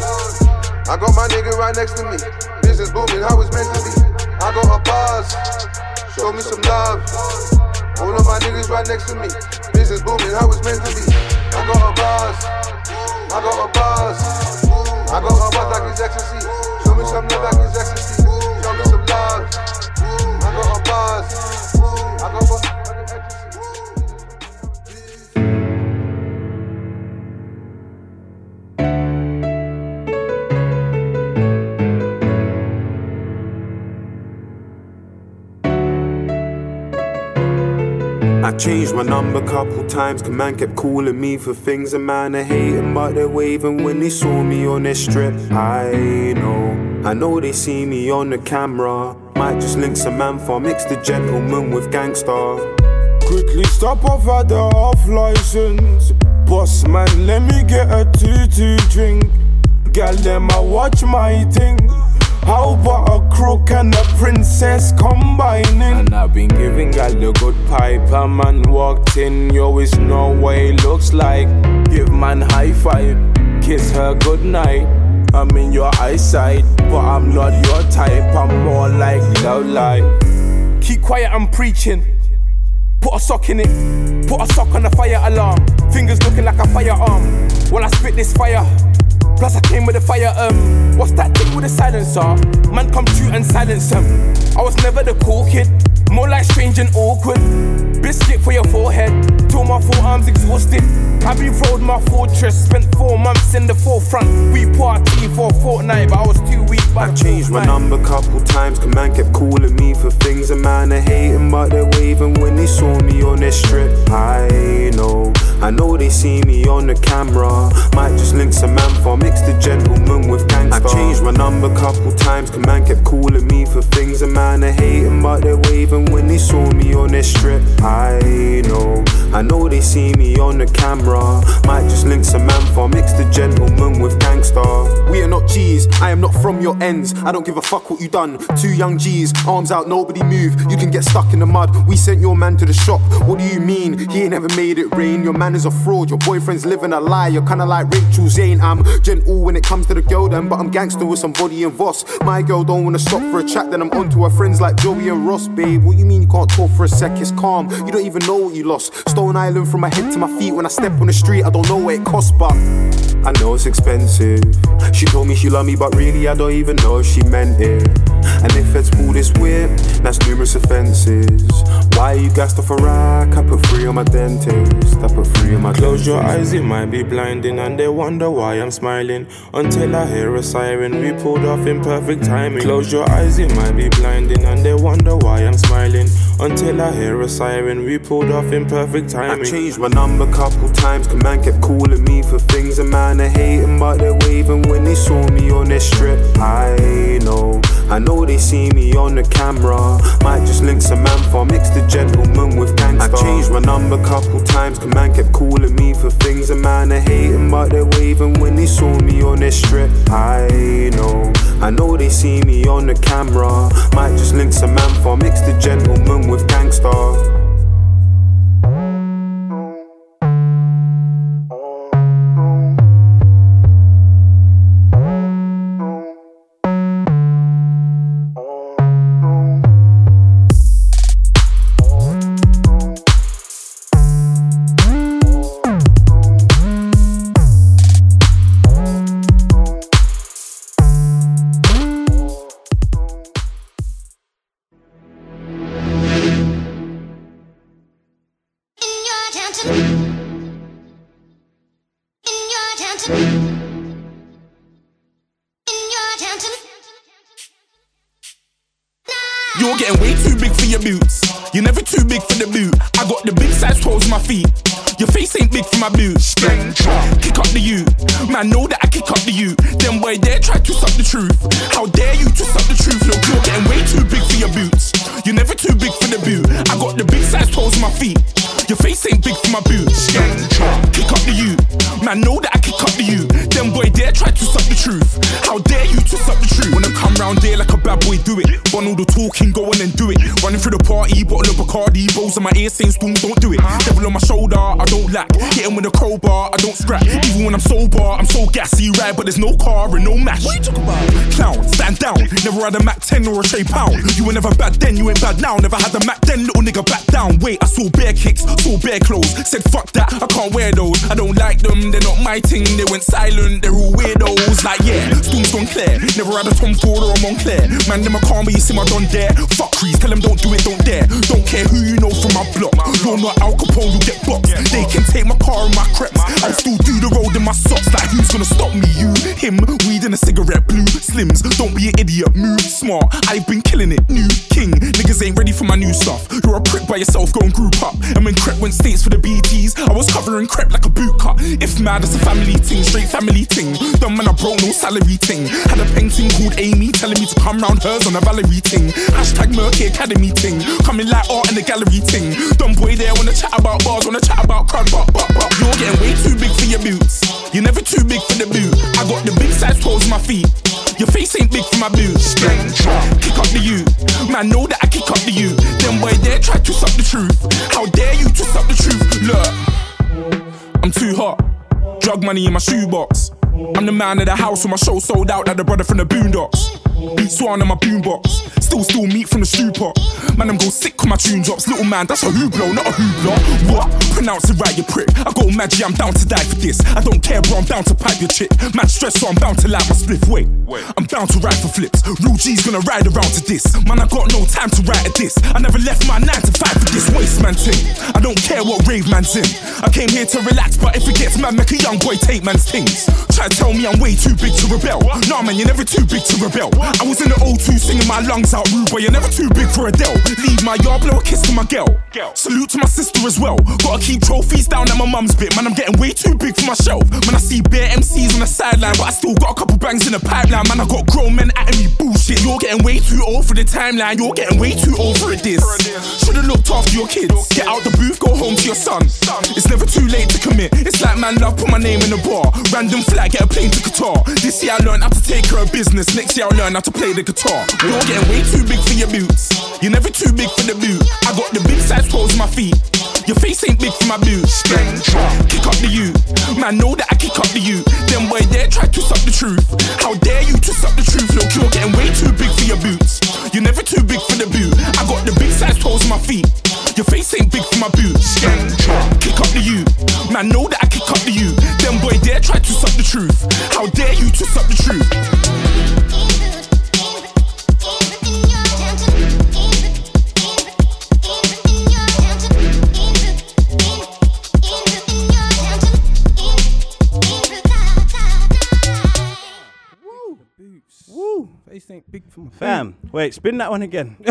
I got my nigga right next to me. Business booming how it's meant to be. I got a buzz. Show me some love. All of my niggas right next to me. Business booming how it's meant to be. I got a buzz. I got a buzz. I got a buzz like it's ecstasy. Show me some love like it's ecstasy. Show me some love. I got a buzz. I got a changed my number couple times, cause man kept calling me for things a man are hating, but they're waving when they saw me on their strip. I know, I know they see me on the camera. Might just link some man for mix the gentleman with gangster. Quickly stop off at the off license. Boss man, let me get a two two drink. Gal, them I watch my thing. How about a crook and a princess combining? And I've been giving gal the good pipe. A man walked in, you always know what he looks like. Give man high five, kiss her good night. I'm in your eyesight, but I'm not your type. I'm more like love life. Keep quiet, I'm preaching. Put a sock in it, put a sock on the fire alarm. Fingers looking like a firearm. While I spit this fire, plus I came with a fire. Um, what's that thing with a silencer? Man, come true and silence him. I was never the cool kid, more like strange and awkward. Biscuit for your forehead, till my forearms exhausted. I be rode my fortress, spent four months in the forefront. We party for a fortnight, but I was too weak. By I changed my number couple times, cause man kept calling me for things a man are hating, but they're waving when they saw me on this strip. I know, I know they see me on the camera. Might just link some man for mix the gentleman with gangster. I changed my number couple times, cause man kept calling me for things a man are hating, but they're waving when they saw me on this strip. I know, I know they see me on the camera. Might just link some man for mix the gentleman with gangster. We are not G's, I am not from your ends. I don't give a fuck what you done. Two young G's, arms out, nobody move. You can get stuck in the mud. We sent your man to the shop. What do you mean? He ain't never made it rain. Your man is a fraud. Your boyfriend's living a lie. You're kinda like Rachel Zane. I'm gentle when it comes to the girl, then, but I'm gangster with some body and Voss. My girl don't wanna stop for a chat, then I'm onto her friends like Joey and Ross, babe. What you mean you can't talk for a sec? It's calm. You don't even know what you lost. Stone Island from my head to my feet. When I step on the street, I don't know what it costs, but I know it's expensive. She told me she loved me, but really I don't even know if she meant it. It's pull this whip, that's numerous offenses. Why you gassed off a rack? I put three on my dentist. I put three on my Close your eyes, it might be blinding, and they wonder why I'm smiling. Until I hear a siren, we pulled off in perfect timing. Close your eyes, it might be blinding, and they wonder why I'm smiling. Until I hear a siren, we pulled off in perfect timing. I changed my number couple times, cause man kept calling me for things a man are hating, but they're waving when they saw me on this strip. I know, I know they see me on the camera. Might just link some man for mix the gentleman with gangster. I changed my number couple times, cause man kept calling me for things a man are hating, but they're waving when they saw me on their strip. I know, I know they see me on the camera. Might just link some man for mix the gentleman with gangster. My boots. Kick up the you. Man, know that I kick up the you. Them boy there try to suck the truth. How dare you to suck the truth? Look, you're getting way too big for your boots. You're never too big for the boot. I got the big size toes on my feet. Your face ain't big for my boots. Kick up the you. Man, know that I kick up the you. Them boy there try to suck the truth. How dare you to suck the truth? Wanna come round there like a bad boy, do it. Want all the talking, go on and do it. Running through the party, bottle of Bacardi, rolls in my ear saying storm, don't do it. Devil on my shoulder, I don't lack. Hitting with a crowbar, I don't scrap. Even when I'm sober, I'm so gassy, right? But there's no car and no match. What you talking about? Clown, stand down. Never had a Mac 10 or a Trey Pound. You were never bad then, you ain't bad now. Never had a Mac then, little nigga back down. Wait, I saw bare kicks, saw bare clothes. Said fuck that, I can't wear those. I don't like them, they're not my thing. They went silent, they're all weirdos. Like yeah, storm's gone clear. Never had a Tom Ford or a Moncler. Man, them a calm, but my done there. Fuck crease, tell them don't do it, don't dare. Don't care who you know from my block. You're not Al Capone, you get boxed. They can take my car and my creps. I'll still do the road in my socks. Like who's gonna stop me? You, him, weed and a cigarette, blue slims. Don't be an idiot, move smart. I've been killing it, new king. Niggas ain't ready for my new stuff. You're a prick by yourself, go and group up. And when Krept went states for the BETs, I was covering Krept like a boot cut. If mad, it's a family ting, straight family ting. Dumb man, I broke no salary ting. Had a painting called Amy telling me to come round hers on a Valerie ting. Hashtag Merky Academy ting. Coming like art in the gallery ting. Dumb boy there wanna chat about bars, wanna chat about crowd, but, but, but. You're getting way too big for your boots. You're never too big for the boot. I got the big size toes my feet. Your face ain't big for my boots. Kick up the you. Man, know that I kick up the you. Them boy there try to suck the truth. How dare you to suck the truth? Look, I'm too hot. Drug money in my shoebox. I'm the man of the house when my show sold out like the brother from the Boondocks. Beat Swan on my boombox. Still, still meat from the stew pot. Man, I'm go sick with my tune drops. Little man, that's a hooplo, not a hoopla. What? Pronounce it right, you prick. I go magic, I'm down to die for this. I don't care, bro, I'm down to pipe your chick. Man, stress, so I'm bound to light my spliff. Wait, I'm bound to ride for flips. Real G's gonna ride around to this. Man, I got no time to write at this. I never left my 9 to 5 for this waste man thing. I don't care what rave man's in. I came here to relax, but if it gets mad, make a young boy take man's things. Try tell me I'm way too big to rebel. Nah, man, you're never too big to rebel. I was in the O2 singing my lungs out rude, but you're never too big for Adele. Leave my yard, blow a kiss to my girl. Salute to my sister as well. Gotta keep trophies down at my mum's bit. Man, I'm getting way too big for my shelf. Man, I see bare MCs on the sideline, but I still got a couple bangs in the pipeline. Man, I got grown men at me bullshit. You're getting way too old for the timeline. You're getting way too old for diss. Should've looked after your kids. Get out the booth, go home to your son. It's never too late to commit. It's like man love, put my name in the bar. Random flat, get a plane to Qatar. This year I learned how to take care of business. Next year I'll learn how to play the guitar. You're getting way too big for your boots. You're never too big for the boot. I got the big size toes on my feet. Your face ain't big for my boots. Kick up the you. Man, know that I kick up the you. Them boy there try to suck the truth. How dare you to suck the truth? Look, you're getting way too big for your boots. You're never too big for the boot. I got the big size toes on my feet. Your face ain't big for my boots. Kick up the you. Man, know that I kick up the you. Them boy there try to suck the truth. How dare you to suck the truth? Woo! Boots. Woo! Face ain't big for my Fam, wait, spin that one again.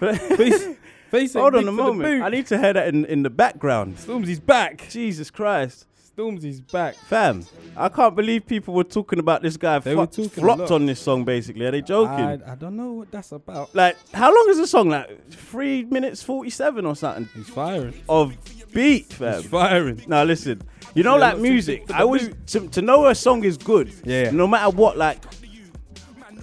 face, face ain't Hold on a moment. I need to hear that in, in the background. Stormzy's back. Jesus Christ. Stormzy's back. Fam, I can't believe people were talking about this guy. They were talking a flopped lot. on this song, basically. Are they joking? I, I don't know what that's about. Like, how long is the song? Like, three minutes 47 or something? He's firing. Of beat, fam. He's firing. Now, listen, you know, Yeah, like not too music, I always, to, to know a song is good, Yeah. no matter what, like,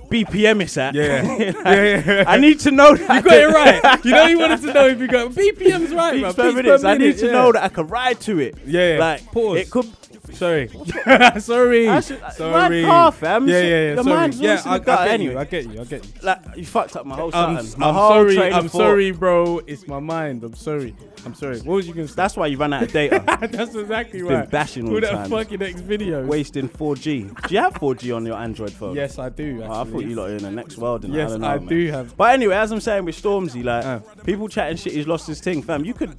BPM it's at. Yeah. Like, Yeah, yeah. I need to know that. You got it right. You know you wanted to know if you got BPM's right. Beats per Beats minutes. I need to yeah. know that I can ride to it. Yeah, yeah. Like, Pause. it could. Sorry. Sorry. I should- Sorry. Car, fam. Yeah, yeah, yeah. your sorry. yeah, I, the I get anyway. you. I get you. I get you. Like, you fucked up my whole I'm, something. I'm whole sorry. train I'm thought. sorry, bro. It's my mind. I'm sorry. I'm sorry. What was you gonna say? That's why you ran out of data. That's exactly It's right. been bashing all Put the that time. fucking next video. Wasting 4G. Do you have 4G on your Android phone? Yes, I do. Oh, I thought you lot were in the next world. And Yes, I, don't know, I man. do have. But anyway, as I'm saying with Stormzy, like Uh. people chatting shit, he's lost his thing, fam. You could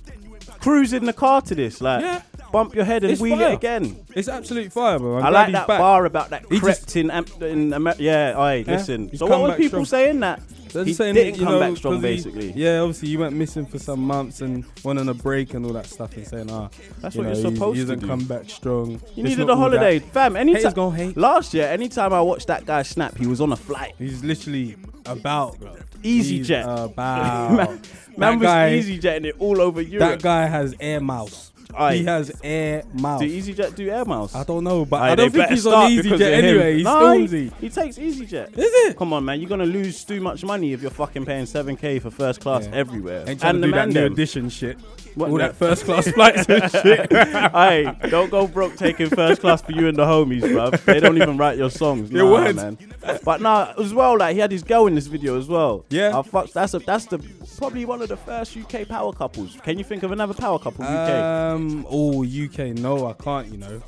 cruise in the car to this, like Yeah. bump your head and It's wheel fire. it again. It's absolute fire, bro. I'm I like that back. bar about that He crept just- in, Am- in Amer- Yeah, aye, listen. So what were people strong. saying that? They're he saying didn't come know, back strong, 'cause he- basically. yeah, obviously you went missing for some months and went on a break and all that stuff and saying, ah, That's you what know, you're he- supposed he to hasn't come back strong. You It's needed a all that. holiday, fam. Anytime last year, anytime I watched that guy snap, he was on a flight. He's literally about, bro. Easy He's jet. About. man, That man was guy- easy jetting it all over Europe. That guy has air mouse. Aye. He has air mouse. Do EasyJet do air miles? I don't know, but Aye, I don't think he's on EasyJet anyway. He's No, Stormzy. He takes EasyJet. Is it? Come on, man. You're gonna lose too much money if you're fucking paying 7k for first class Yeah. everywhere. Ain't and the do that man new edition shit. What all the- that first class flights and shit. Hey, don't go broke taking first class for you and the homies, bruv. They don't even write your songs. Nah, words. man. But nah, as well, like he had his girl in this video as well. Yeah. I that's a, that's the probably one of the first UK power couples. Can you think of another power couple UK? Um, Um, oh, UK, no, I can't. You know,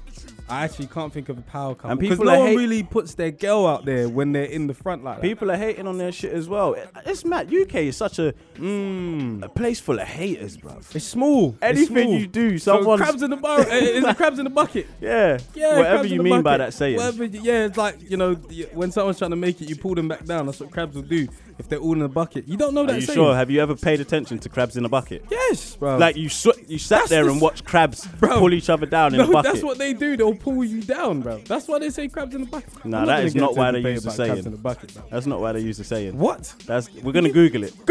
I actually can't think of a power couple because people no one hate- really puts their girl out there when they're in the front like that. People are hating on their shit as well. It- It's mad. UK is such a Mm. a place full of haters, bro. It's small. It's Anything small. you do, So someone's crabs in the bar. uh, is it crabs in the bucket? yeah, Yeah, whatever crabs in you the mean by bucket. that saying. Whatever, yeah, it's like you know when someone's trying to make it, you pull them back down. That's what crabs will do if they're all in a bucket. You don't know Are that you saying. sure? Have you ever paid attention to crabs in a bucket? Yes, bro. Like you, sw- you sat That's there the and s- watched crabs Bro. pull each other down in no, a bucket. that's what they do. They'll pull you down, bro. That's why they say crabs in the bucket. Nah, I'm that gonna is get not into why a they debate use the about crabs saying. in the bucket, bro. That's not why they use the saying. What? That's we're gonna Google it.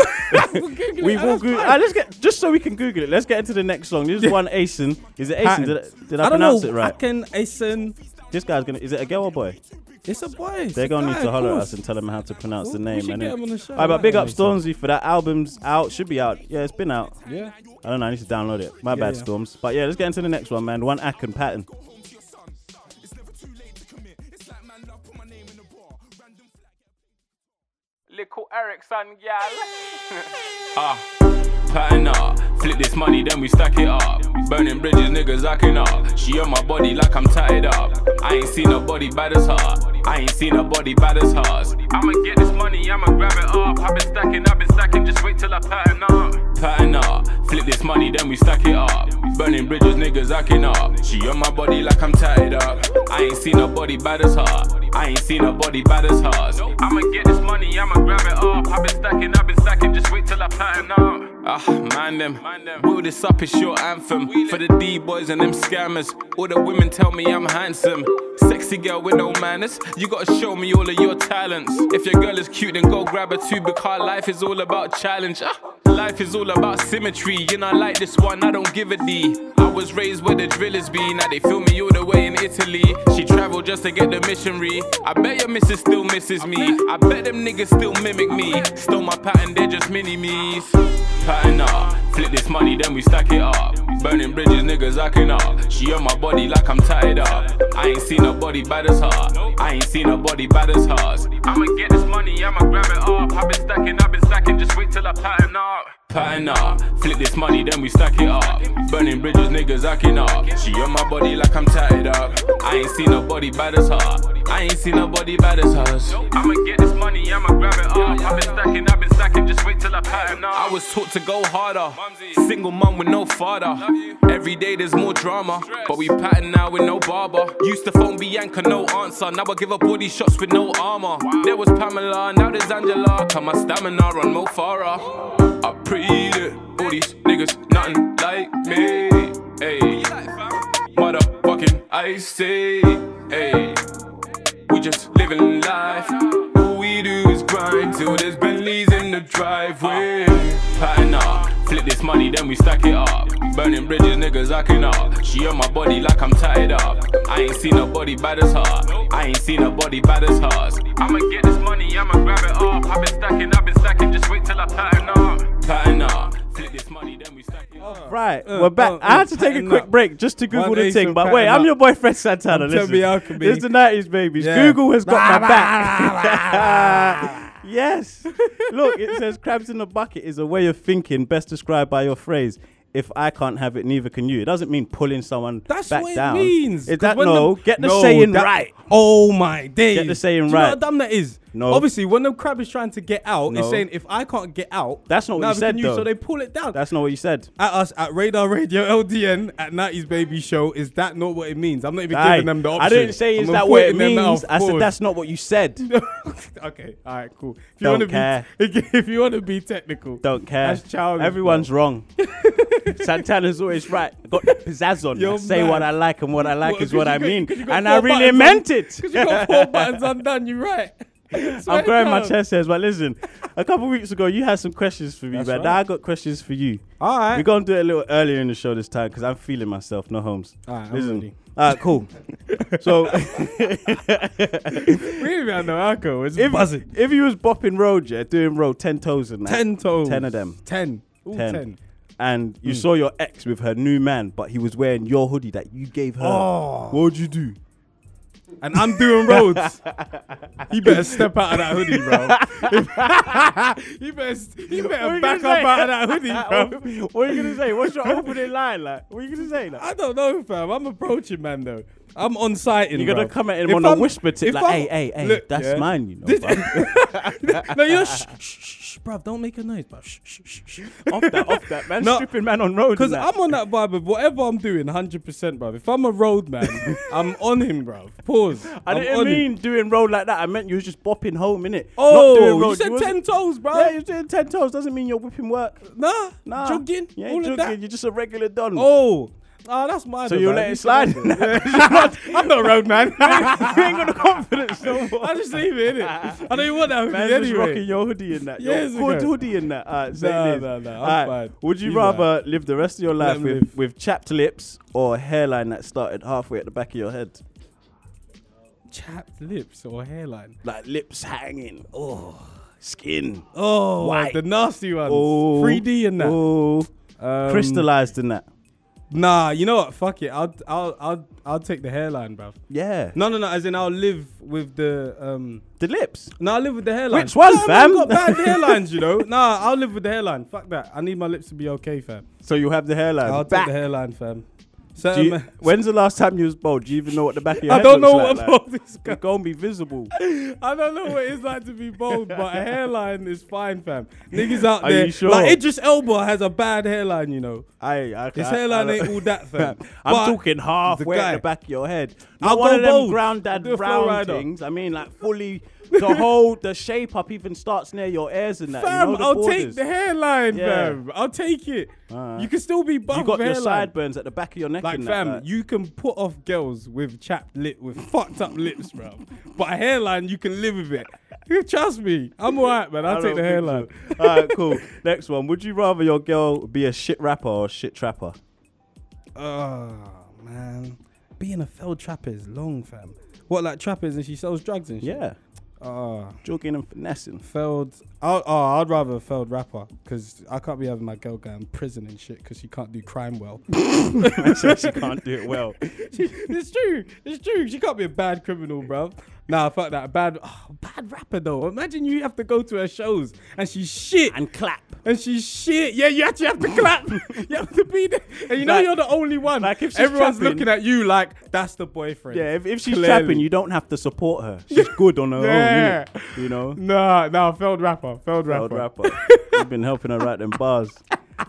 Google we it, will that's Google. fine. Ah, let's get just so we can Google it. Let's get into the next song. This is one Acen. Is it Acen? Did I, did I, I don't pronounce know. it right? I can Acen. This guy's gonna. Is it a girl or boy? It's a boy. It's They're gonna guy, need to holler at us and tell them how to pronounce the name. should and get him on the show. Alright, but big up. Stormzy for that album's out. Should be out. Yeah, it's been out. Yeah. I don't know. I need to download it. My Yeah, bad, yeah. Storms. But yeah, let's get into the next one, man. One Ack and Pattern. Little Ericsson, gal. Ah, pattern up. Flip this money, then we stack it up. Burning bridges, niggas acting up. She on my body like I'm tied up. I ain't seen nobody bad as her. I ain't seen nobody bad as hers. I'ma get this money, I'ma grab it up. I've been stacking, I've been stacking, just wait till I pattern up. Pattern up. Flip this money, then we stack it up. Burning bridges, niggas acting up. She on my body like I'm tied up. I ain't seen nobody bad as her. I ain't seen nobody bad as hers. I'ma get this money, I'ma grab it up. I've been stacking, I've been stacking, just wait till I pattern up. Ah, man them. Will this up is your anthem. For the D boys and them scammers. All the women tell me I'm handsome. Sexy girl with no manners. You gotta show me all of your talents. If your girl is cute, then go grab her too. Because life is all about challenge. Ah, life is all about symmetry. You know, I like this one, I don't give a D. I was raised where the drillers be. Now they feel me all the way in Italy. She traveled just to get the missionary. I bet your missus still misses me. I bet them niggas still mimic me. Stole my pattern, they're just mini me's. Pattern up. Flip this money, then we stack it up. Burning bridges, niggas acting up. She on my body like I'm tied up. I ain't seen nobody bad as her. I ain't seen nobody bad as hers. I'ma get this money, I'ma grab it up. I've been stacking, I've been stacking, just wait till I pattern up. Pattern up, flip this money, then we stack it up. Burning bridges, niggas acting up. She on my body like I'm tied up. I ain't seen nobody bad as her. I ain't seen nobody bad as hers. I'ma get this money, I'ma grab it up. I've been stacking, I've been stacking, just wait till I pattern up. I was taught to go harder. Single mum with no father. Every day there's more drama, but we pattern now with no barber. Used to phone Bianca, no answer. Now I give her body shots with no armor. There was Pamela, now there's Angela. Come my stamina on Mo Farah. I pre it. All these niggas, nothing like me. Hey, motherfucking I say, hey. We just living life. All we do is grind till there's Bentleys in the driveway. Pattern up, flip this money, then we stack it up. Burning bridges, niggas acting up. She on my body like I'm tied up. I ain't seen nobody bad as her. I ain't seen nobody bad as hers. I'ma get this money, I'ma grab it up. I've been stacking, I've been stacking, just wait till I pattern up. Pattern up, flip this money, then we stack it up. Right, Uh, we're back. uh, I had to take a quick up. break just to Google One the thing. But wait, pattern I'm up. your boyfriend Santana. I'm Listen, you how it can be. It's the 90s, babies. Yeah. Google has got my back. yes. Look, it says crabs in the bucket is a way of thinking best described by your phrase. If I can't have it, neither can you. It doesn't mean pulling someone That's back what down. it means. It 'Cause that when no, the- get the No, saying that- right. Oh my days. Get the saying you know right. how dumb that is? No. Obviously, when the crab is trying to get out, it's saying if I can't get out, That's not what you said, though. So they pull it down. That's not what you said. at us at Radar Radio LDN at 90s Baby Show. Is that not what it means? I'm not even Aye. giving them the option. I didn't say is that what it putting them out means. I said that's not what you said. okay, all right, cool. If you Don't want to care. be, if you want to be technical, Don't care. Childish, Everyone's wrong. Santana's always right. Got that pizzazz on. I say what I like, and what I like What, is what I got- mean. And I really meant it. it. 'cause you got four buttons undone. You're right. I'm Swear growing my down. chest hairs, but listen, a couple weeks ago you had some questions for me, That's but right. now I got questions for you. All right. We're gonna do it a little earlier in the show this time because I'm feeling myself, no homes. All right, I'm listen. ready. All right, cool. so, Really, man, no alcohol. It's if, buzzing. if you was bopping road, yeah, doing road ten toes and that, Ten toes. ten of them, Ten. All ten, ten. and you Mm. saw your ex with her new man, but he was wearing your hoodie that you gave her. Oh. What would you do? And I'm doing roads. he better step out of that hoodie, bro. he better, he better back up say? out of that hoodie, bro. what are you gonna say? What's your opening line like? What are you gonna say? Like? I don't know, fam. I'm approaching, man, though. I'm on site. You're gonna bruv. come at him If on a I'm- whisper tip, like, I'm- "Hey, hey, hey, Look, that's yeah. mine," you know. This- no, you know, shh, shh, shh, bruv, don't make a noise, bruv. Shh, shh, shh, shh. off that, off that, man. No, Stripping man on road. Because. I'm on that vibe of whatever I'm doing, 100%, bruv. If I'm a road man, I'm on him, bruv. Pause. I I'm didn't on him. mean doing road like that. I meant you was just bopping home, innit? Oh, Not doing road. you said wasn't- 10 toes, bruv. Yeah, you're doing ten toes. Doesn't mean you're whipping work. Nah, Nah, jogging, You ain't jogging. You're just a regular don. Oh, ah, that's mine. So though, you'll let it slide? I'm not a road man. you ain't got the confidence no more. I just leave it, innit? I don't even want that hoodie just anyway. rocking your hoodie in that. Your good hoodie in that. Alright, say Nah, it is. nah, nah, I'm Alright, fine. Would you You rather live the rest of your life with, live. with chapped lips or a hairline that started halfway at the back of your head? Chapped lips or hairline. Like lips hanging. Oh, skin. Oh, White. the nasty ones. Oh, 3D and that. Oh, Um, crystallized in that. Nah, you know what? Fuck it. I'll I'll I'll I'll take the hairline, bruv. Yeah. No, no, no. As in, I'll live with the um. The lips. No, I'll live with the hairline. Which one, no, fam? I've got bad hairlines, you know. Nah, I'll live with the hairline. Fuck that. I need my lips to be okay, fam. So you have the hairline. I'll back. take the hairline, fam. So, you- um, when's the last time you was bald? Do you even know what the back of your? I head don't know like, what like? bald is. It's gonna be visible. I don't know what it's like to be bold, but a hairline is fine, fam. Niggas out Are there, sure? like Idris Elba has a bad hairline, you know. I, I, His hairline I- ain't all that, fam. I'm But talking halfway guy- at the back of your head. Not one go of them bold. ground I'll dad do a flow brown things. I mean, like fully the whole the shape up even starts near your ears and that. Fam, you know, the I'll take the hairline, Yeah. fam. I'll take it. Alright. You can still be buff You got your hairline. sideburns at the back of your neck. Like, and fam, that, like. you can put off girls with chapped lip, with fucked up lips, bro. But a hairline, you can live with it. Trust me, I'm alright, man. I'll I take the hairline. so. All right, cool. Next one. Would you rather your girl be a shit rapper or a shit trapper? Oh man, being a failed trapper is long, fam. What like trappers and she sells drugs and shit? Yeah. Ah. Oh, Joking and finessing. failed. I'll, oh, ah, I'd rather a failed rapper because I can't be having my girl go in prison and shit because she can't do crime well. she can't do it well. She- it's true. It's true. She can't be a bad criminal, bro. Nah, fuck that. Bad, oh, bad rapper though. Imagine you have to go to her shows and she's shit And clap. and she's shit. Yeah, you actually have to clap. you have to be there, and you know Like- you're the only one. like if she's everyone's trapping- looking at you like that's the boyfriend. Yeah, if, if she's Clearly. trapping, you don't have to support her. She's good on her Yeah. own? You know? Nah, nah, failed rapper, failed rapper. Old rapper. You've been helping her write them bars.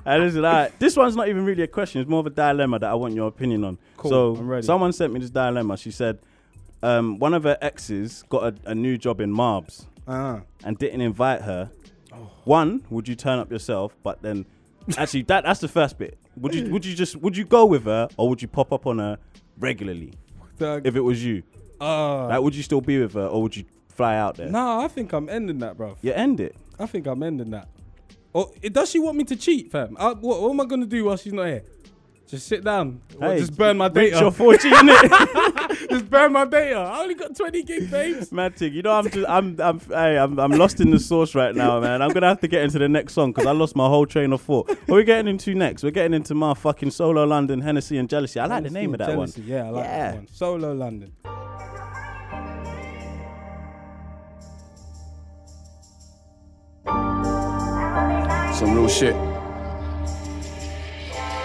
And listen, alright, this one's not even really a question. It's more of a dilemma that I want your opinion on. Cool, so, I'm ready. someone sent me this dilemma. She said um, one of her exes got a, a new job in Marbs Ah. and didn't invite her. Oh. One, would you turn up yourself? But then, actually, that that's the first bit. Would you would you just would you go with her or would you pop up on her regularly The- if it was you? uh, Like, would you still be with her or would you fly out there? nah, I think I'm ending that, bro. You end it. I think I'm ending that. Oh, it, does she want me to cheat, fam? I, what, what am I gonna do while she's not here? Just sit down. Hey, just burn my reach data. your 14 innit? just burn my data. I only got 20 gig, babes. Mad thing. You know, I'm just, I'm, I'm, hey, I'm, I'm lost in the source right now, man. I'm gonna have to get into the next song because I lost my whole train of thought. What are we getting into next? We're getting into my fucking solo London, Hennessy and Jealousy. I like the name of that Jealousy, one. Yeah, I like Yeah. that one. Solo London. Some real shit.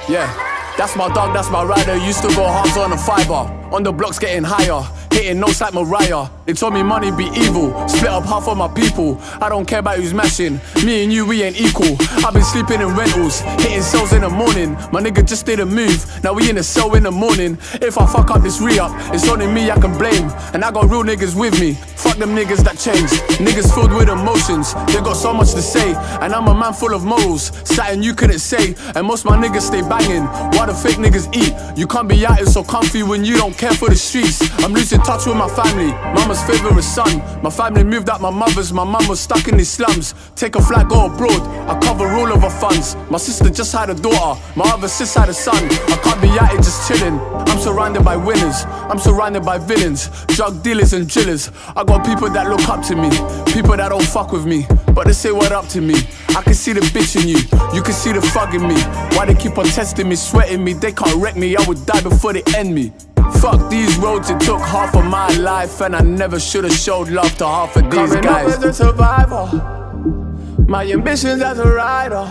Yeah, that's my dog, that's my rider. Used to go hard on the fiber. On the blocks getting higher. Hitting notes like Mariah. They told me money be evil. Split up half of my people. I don't care about who's mashing. Me and you, we ain't equal. I've been sleeping in rentals, hitting cells in the morning. My nigga just did a move. Now we in a cell in the morning. If I fuck up this re up, it's only me I can blame. And I got real niggas with me. Fuck them niggas that change. Niggas filled with emotions. They got so much to say. And I'm a man full of morals. Something you couldn't say. And most my niggas stay banging. why the fake niggas eat. You can't be out here so comfy when you don't care for the streets. I'm losing touch with my family. Mama's favorite son. My family moved out my mother's. My mum was stuck in these slums. Take a flight, go abroad. I cover all of her funds. My sister just had a daughter. My other sis had a son. I can't be out here just chilling. I'm surrounded by winners. I'm surrounded by villains. Drug dealers and drillers. I got people that look up to me. People that don't fuck with me. But they say what up to me. I can see the bitch in you. You can see the fug in me. Why they keep on testing me, sweating me? They can't wreck me. I would die before they end me. Fuck these roads, it took half of my life, and I never should've showed love to half of these Coming guys. up as a survivor. My ambitions as a rider.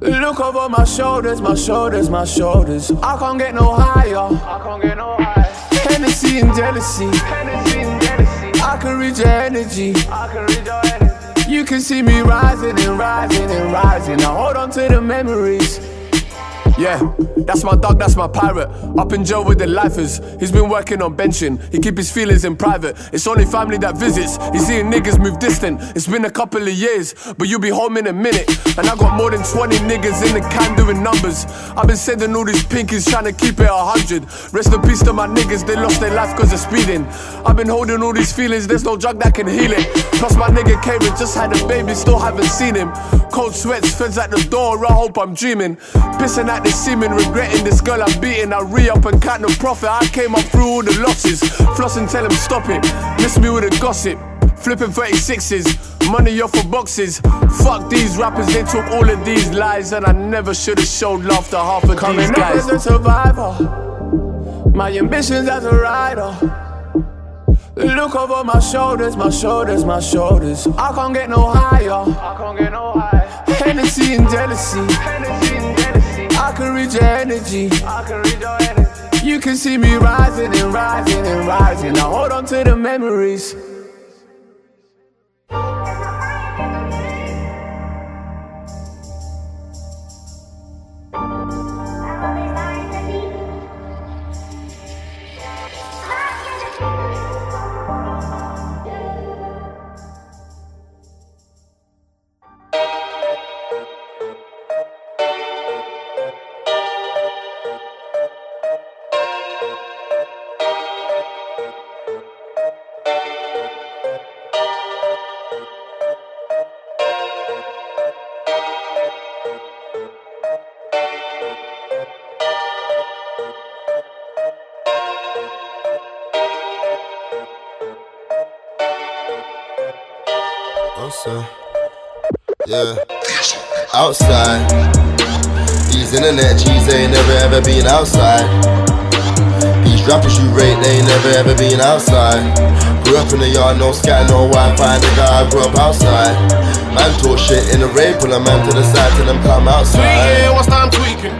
Look over my shoulders, my shoulders, my shoulders. I can't get no higher. I can't get no higher. Hennessy and jealousy. Hennessy and jealousy. I can read your energy. I can read your energy. You can see me rising and rising and rising. Now hold on to the memories. Yeah, that's my dog, that's my pirate. Up in jail with the lifers. He's been working on benching. He keep his feelings in private. It's only family that visits. He's seeing niggas move distant. It's been a couple of years, but you'll be home in a minute. And I got more than 20 niggas in the can doing numbers. I've been sending all these pinkies trying to keep it a hundred. Rest in peace to my niggas, they lost their life cause of speeding. I've been holding all these feelings, there's no drug that can heal it. Plus my nigga Karen just had a baby, still haven't seen him. Cold sweats, feds at the door, I hope I'm dreaming. Pissing at the semen, regretting this girl I'm beating. I re up and count the profit. I came up through all the losses. Floss and tell him stop it. Miss me with a gossip. Flipping 36s, money off for boxes. Fuck these rappers, they took all of these lies, and I never should have showed love to half of Coming these up guys. as a survivor. My ambitions as a rider. Look over my shoulders, my shoulders, my shoulders. I can't get no higher. I can't get no higher. Hennessy and jealousy. Hennessy and jealousy. I can read your energy. I can read your energy. You can see me rising and rising and rising. Now hold on to the memories. Yeah. Outside. These internet G's ain't never ever been outside. These rappers you rate, they ain't never ever been outside. Grew up in the yard, no sky, no Wi-Fi, nigga, I grew up outside. Man talk shit in the rape, pull a man to the side, till them come outside. Tweeting whilst I'm tweaking.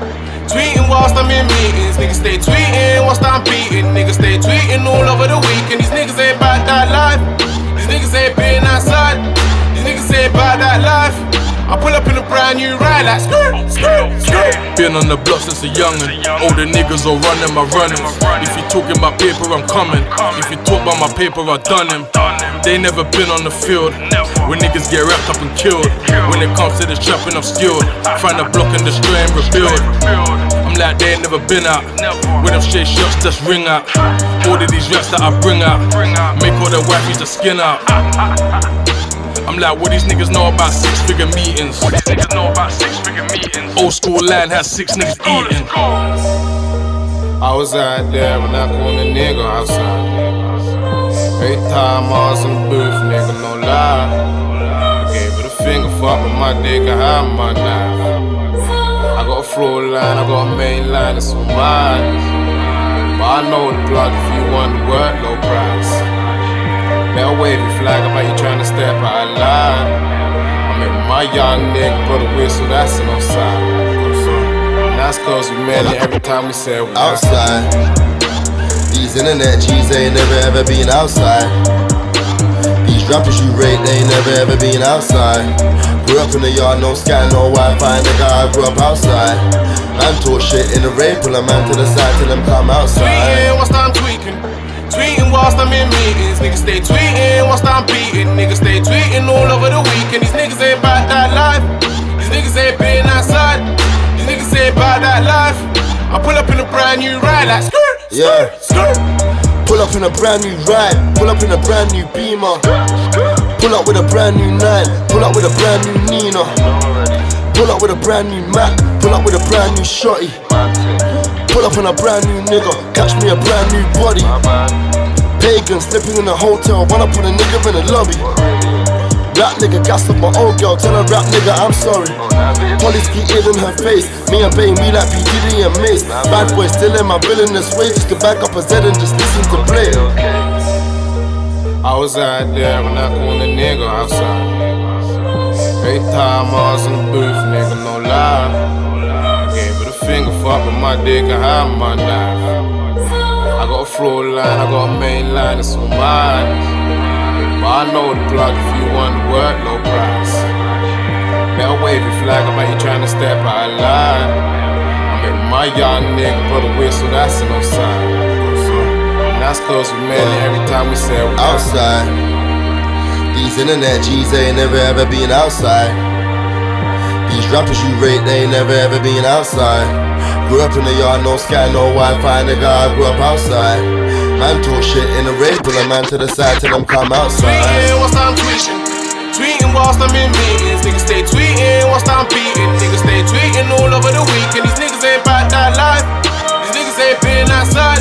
Tweeting whilst I'm in meetings. Niggas stay tweeting whilst I'm beating. Niggas stay tweeting all over the weekend. These niggas ain't about that life. These niggas ain't been outside. These niggas ain't about that life. I pull up in a brand new ride like skirt, skirt, skirt. Been on the block since a youngin'. All the niggas are running my runnings. If you talking about paper, I'm coming. If you talk about my paper, I done him. They never been on the field. When niggas get wrapped up and killed. When it comes to the trapping, I'm skilled. Find a block and destroy and rebuild. I'm like they ain't never been out. When them straight shots just ring out. All of these raps that I bring out. Make all the wifeys just skin out. I'm like, what these niggas know about six figure meetings? What these niggas know about six figure meetings? Old school land has six niggas eating. I was out there when I called a nigga outside. Every time I was in the booth, nigga, no lie. I gave it a finger fuck with my dick, I had my knife. I got a floor line, I got a main line, it's all mine. But I know the plug if you want to work, low price. Better wave flag about you trying to step out of line. I'm in my young nigga, blow the whistle, that's an offside. And that's cause we met it every time we said we outside. These internet G's ain't never ever been outside. These rappers you rate, they ain't never ever been outside. Grew up in the yard, no sky, no Wi-Fi, nigga. I grew up outside. Man talk shit in the rain, pull a man to the side till them come outside. Tweeting whilst I'm tweaking. Tweeting whilst I'm in meetings. Niggas stay tweeting whilst I'm beating. Niggas stay tweeting all over the weekend. These niggas ain't about that life. These niggas ain't been outside. These niggas ain't about that life. I pull up in a brand new ride like skirt, Yeah. Skirt. Pull up in a brand new ride, pull up in a brand new beamer. Pull up with a brand new nine, pull up with a brand new Nina. Pull up with a brand new Mac, pull up with a brand new shotty. Pull up in a brand new nigga, catch me a brand new body. Pagan slipping in the hotel, run up on a nigga in the lobby. Rap nigga gas up my old girl, tell her rap nigga I'm sorry. Police keep in her face, me and Bane, we like P. And Mace. Bad boy still in my villainous way, just to back up a Z and just listen to play. I was out there when I called a nigga outside. Every time I was in the booth, nigga, no lie. Finger, fuck with my dick and have my knife. I got a floor line, I got a main line, it's on mine. But I know the plug if you want to work, low price. Better wave your flag, I bet you trying to step out of line. I'm in my young nigga, put a whistle, that's an sign. And that's cause we made every time we said we outside. These internet G's ain't never ever been outside. These rappers you rate, they ain't never ever been outside. Grew up in the yard, no sky, no Wi-Fi, nigga. I grew up outside. Man talk shit in the rain, pull a man to the side till them come outside. Tweeting whilst I'm tweeting. Tweeting whilst I'm in meetings. Niggas stay tweeting whilst I'm beating. Niggas stay tweeting all over the week, and These niggas ain't about that life. These niggas ain't been outside.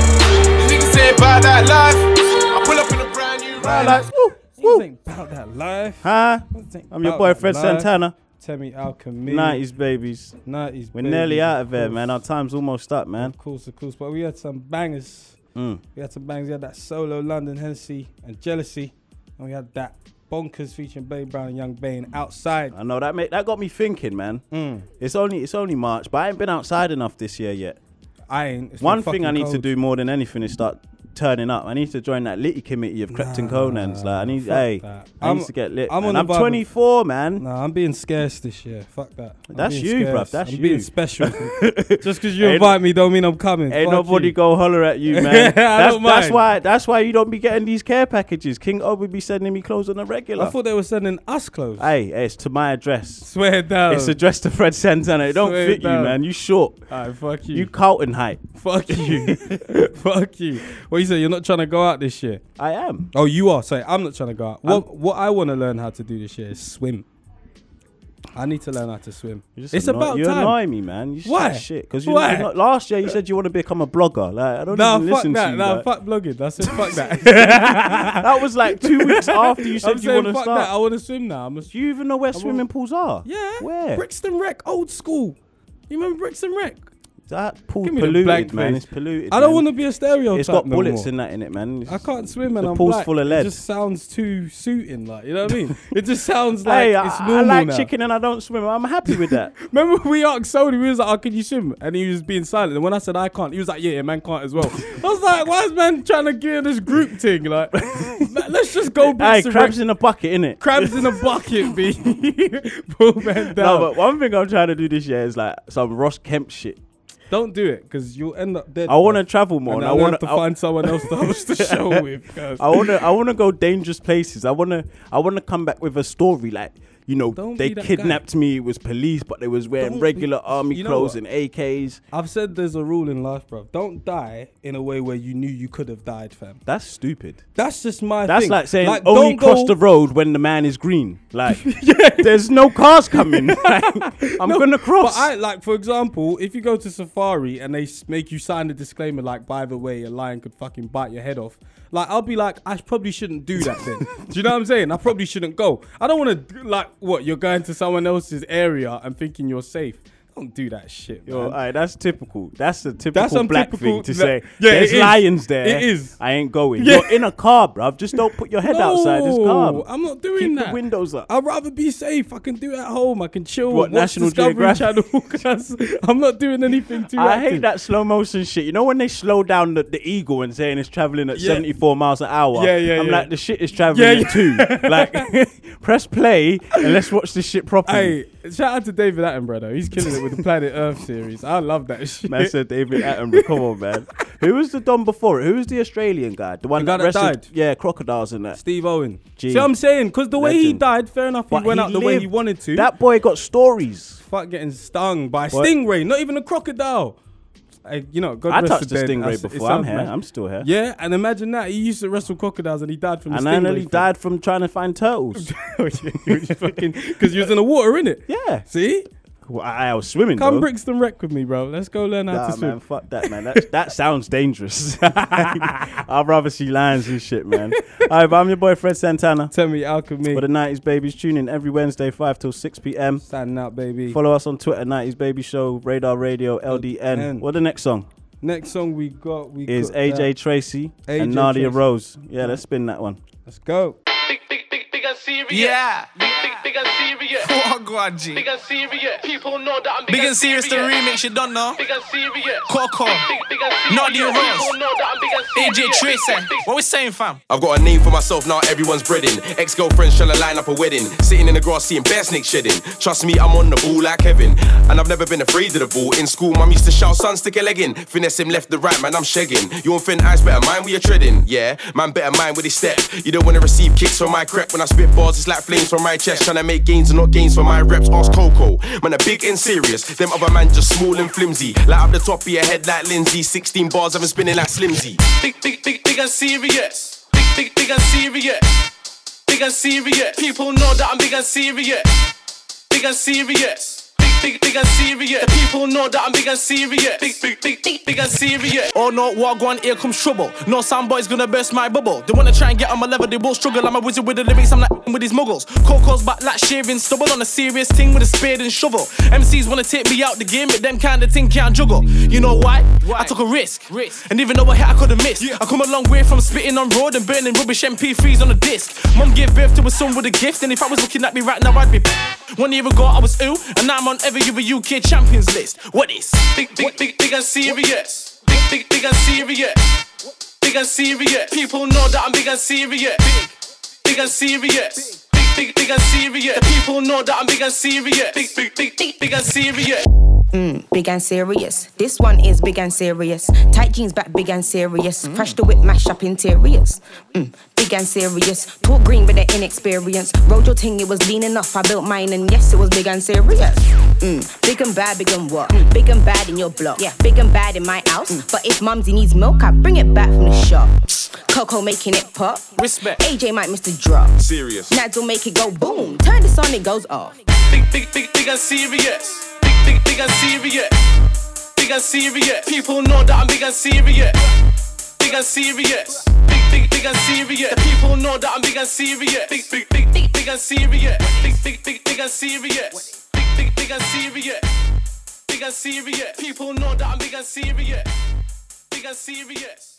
These niggas ain't about that life. I pull up in a brand new ride like woo, woo. ain't about that life. Huh? I'm your about boy that Fred life. Santana. Temi Alchemy. 90s babies. 90s We're babies, nearly out of of there, man. Our time's almost up, man. Of course, of course. But we had some bangers. Mm. We had some bangers. We had that solo London Hennessy and Jealousy. And we had that Bonkaz featuring Blade Brown and Yxng Bane outside. I know that made, that got me thinking, man. Mm. It's only it's only March, but I ain't been outside enough this year yet. I ain't. One thing I need to do more than anything is start turning up. I need to join that litty committee of Krypton Conans. Like I need, hey, that. I I'm- need to get lit. I'm man. on I'm 24, man. Nah, I'm being scarce this year. Fuck that. I'm That's you, bruv. scarce. That's I'm you. being special. Just because you Ain't- invite me don't mean I'm coming. Ain't Fuck nobody you. go holler at you, man. That's, that's why. That's why you don't be getting these care packages. King O would be sending me clothes on a regular. I thought they were sending us clothes. Hey, hey, it's to my address. Swear down. It's addressed to Fred Santana. It don't Swear fit down. you, man. You short. Alright, fuck you. You Carlton height. Fuck you. fuck you. What you say? You're not trying to go out this year? I am. Oh, you are. Sorry, I'm not trying to go out. What What I want to learn how to do this year is swim. I need to learn how to swim. It's annoy- about you time. annoy me, man. You Why? Shit, because you not- last year you said you want to become a blogger. Like I don't Nah, even listen that. to you. Nah, like. fuck blogging. That's said fuck that. that was like two weeks after you I'm said you want to start. that. I want to swim now. I'm a, Do you even know where I swimming want- pools are? yeah. Where? Brixton Rec, old school. You remember Brixton Rec? That pool's Give me the polluted, blank man. face. It's polluted. I don't man. want to be a stereotype. It's got no bullets more. in that in it, man. I can't swim and the I'm pool's black. full of lead. It just sounds too suiting, like you know what I mean. it just sounds like hey, it's I, normal I like now. chicken and I don't swim. I'm happy with that. Remember we asked Sony, we was like, "Oh, can you swim?" And he was being silent. And when I said I can't, he was like, "Yeah, yeah man can't as well." I was like, "Why is man trying to get this group thing? Like, let's just go." hey, crabs in a bucket, innit? crabs in a bucket, b. Pull man down. No, but one thing I'm trying to do this year is like some Ross Kemp shit. Don't do it because you'll end up dead. I want to travel more. And and I want to find someone else to host the show with. cuz. I want to. I want to go dangerous places. I want to. I want to come back with a story like. You know, Don't they be kidnapped me. It was police, but they was wearing Don't be- regular army you know clothes what? and AKs. I've said there's a rule in life, bro. Don't die in a way where you knew you could have died, fam. That's stupid. That's just my That's thing. like saying Like, only don't cross go- the road when the man is green. Like, there's no cars coming. Like, I'm No, gonna cross. But I like, for example, if you go to safari and they make you sign a disclaimer, like, by the way, a lion could fucking bite your head off. Like, I'll be like, I probably shouldn't do that then. do you know what I'm saying? I probably shouldn't go. I don't want to like what you're going to someone else's area and thinking you're safe. Don't do that shit, Yo, man. alright, that's typical. That's a typical That's black untypical- thing to say. yeah, There's lions there. It is. I ain't going. Yeah. You're in a car, bruv. Just don't put your head outside this car. No, I'm not doing Keep that. the windows up. I'd rather be safe. I can do it at home. I can chill. What, National Discovery Geographic? Channel. I'm not doing anything too. I active. hate that slow motion shit. You know when they slow down the, the eagle and saying it's traveling at Yeah. 74 miles an hour? Yeah, yeah, I'm yeah. like, the shit is traveling Yeah, at two. like, press play and let's watch this shit properly. Hey, shout out to David Attenborough though. He's killing it with the Planet Earth series. I love that shit. Man said David Attenborough. Come on, man. Who was the Don before it? Who was the Australian guy? The one The guy that wrestled- died? Yeah, crocodiles and that. Steve Irwin. Gee. See what I'm saying? Because the way he died, fair enough, he But went he out the way he wanted to. That boy got stories. Fuck getting stung by a What? stingray, not even a crocodile. Hey, you know, God I touched the the stingray it before. I'm here. mad. I'm still here. Yeah, and imagine that he used to wrestle crocodiles and he died from And I stingray. nearly died from trying to find turtles. because you was in the water, in it. Yeah. See? Well, I, I was swimming. Come though. Brixton Rec with me, bro. Let's go learn how Nah, to swim. man, fuck that, man. That, that sounds dangerous. I'd rather see lions and shit, man. All right, but I'm your boy Fred Santana. Tell me, alchemy. For the 90s Babies, tune in every Wednesday, 5 till 6 p.m. Standing out, baby. Follow us on Twitter, 90s Baby Show, Radar Radio, LDN. LDN. What the next song? Next song we got we Is got AJ that. Tracey AJ and Nadia Tracey. Rose. Yeah, let's spin that one. Let's go. Big and serious. Yeah. Big, big, big and serious. Oh, God, G. Big and serious. People know that I'm big, Big and serious, the remix, you don't know. Big and serious. Coco. Big, big and serious. Nadia Rose. People know that I'm big and serious. AJ Tracey. What we saying, fam? I've got a name for myself, now everyone's breading. Ex girlfriends trying to line up a wedding. Sitting in the grass seeing bear snake shedding. Trust me, I'm on the ball like Kevin. And I've never been afraid of the ball. In school, mum used to shout, son, stick a leg in. Finesse him left the right, man, I'm shegging. You on thin ice, better mind where you're treading. Yeah, man, better mind where they step. You don't wanna receive kicks from my crep. When I spit bars, it's like flames from my chest. Trying to make gains and not gains for my reps. Ask Coco. Man, a big and serious. Them other man just small and flimsy. Light up the top of your head like Lindsay. 16 bars, I've been spinning like Slimsy. Big, big, big, big and serious. Big, big, big and serious. Big and serious. People know that I'm big and serious. Big and serious. Big, big, and serious. The people know that I'm big and serious. Big, big, big, big, big and serious. Oh no, what go on, here comes trouble. No sound boy's gonna burst my bubble. They wanna try and get on my level, they won't struggle. I'm a wizard with the lyrics, I'm like with these muggles. Coco's back like shaving stubble on a serious thing with a spade and shovel. MCs wanna take me out the game, but them kind of thing can't juggle. You know why? I took a risk. And even though I hit, I could've missed. I come a long way from spitting on road and burning rubbish MP3s on a disc. Mum gave birth to a son with a gift, and if I was looking at me right now, I'd be. One year ago, I was ill, and now I'm on every UK champions list. What is? Big, big, big, big and serious. Big, big, big and serious. Big and serious. People know that I'm big and serious. Big, big and serious. Big, big, big and serious. The people know that I'm big and serious. Big, big, big, big, big and serious. Mm, big and serious. This one is big and serious. Tight jeans back, big and serious. Crash the whip, mash up interiors. Mm, big and serious. Talk green, but they're inexperienced. Rode your ting, it was lean enough. I built mine, and yes, it was big and serious. Mm, big and bad, big and what? Mm, big and bad in your block. Yeah, big and bad in my house. But if mumsy needs milk, I bring it back from the shop. Coco making it pop. Respect. AJ might miss the drop. Serious. Nads will make it go boom. Turn this on, it goes off. Big, big, big, big and serious. Big, big, and serious. Big and serious. People know that I'm big and serious. Big and serious. Big, big, big and serious. People know that I'm big and serious. Big, big, big, big, big and serious. Big, big, big, big and serious. Big, big, big and serious. Big and serious. People know that I'm big and serious. Big and serious.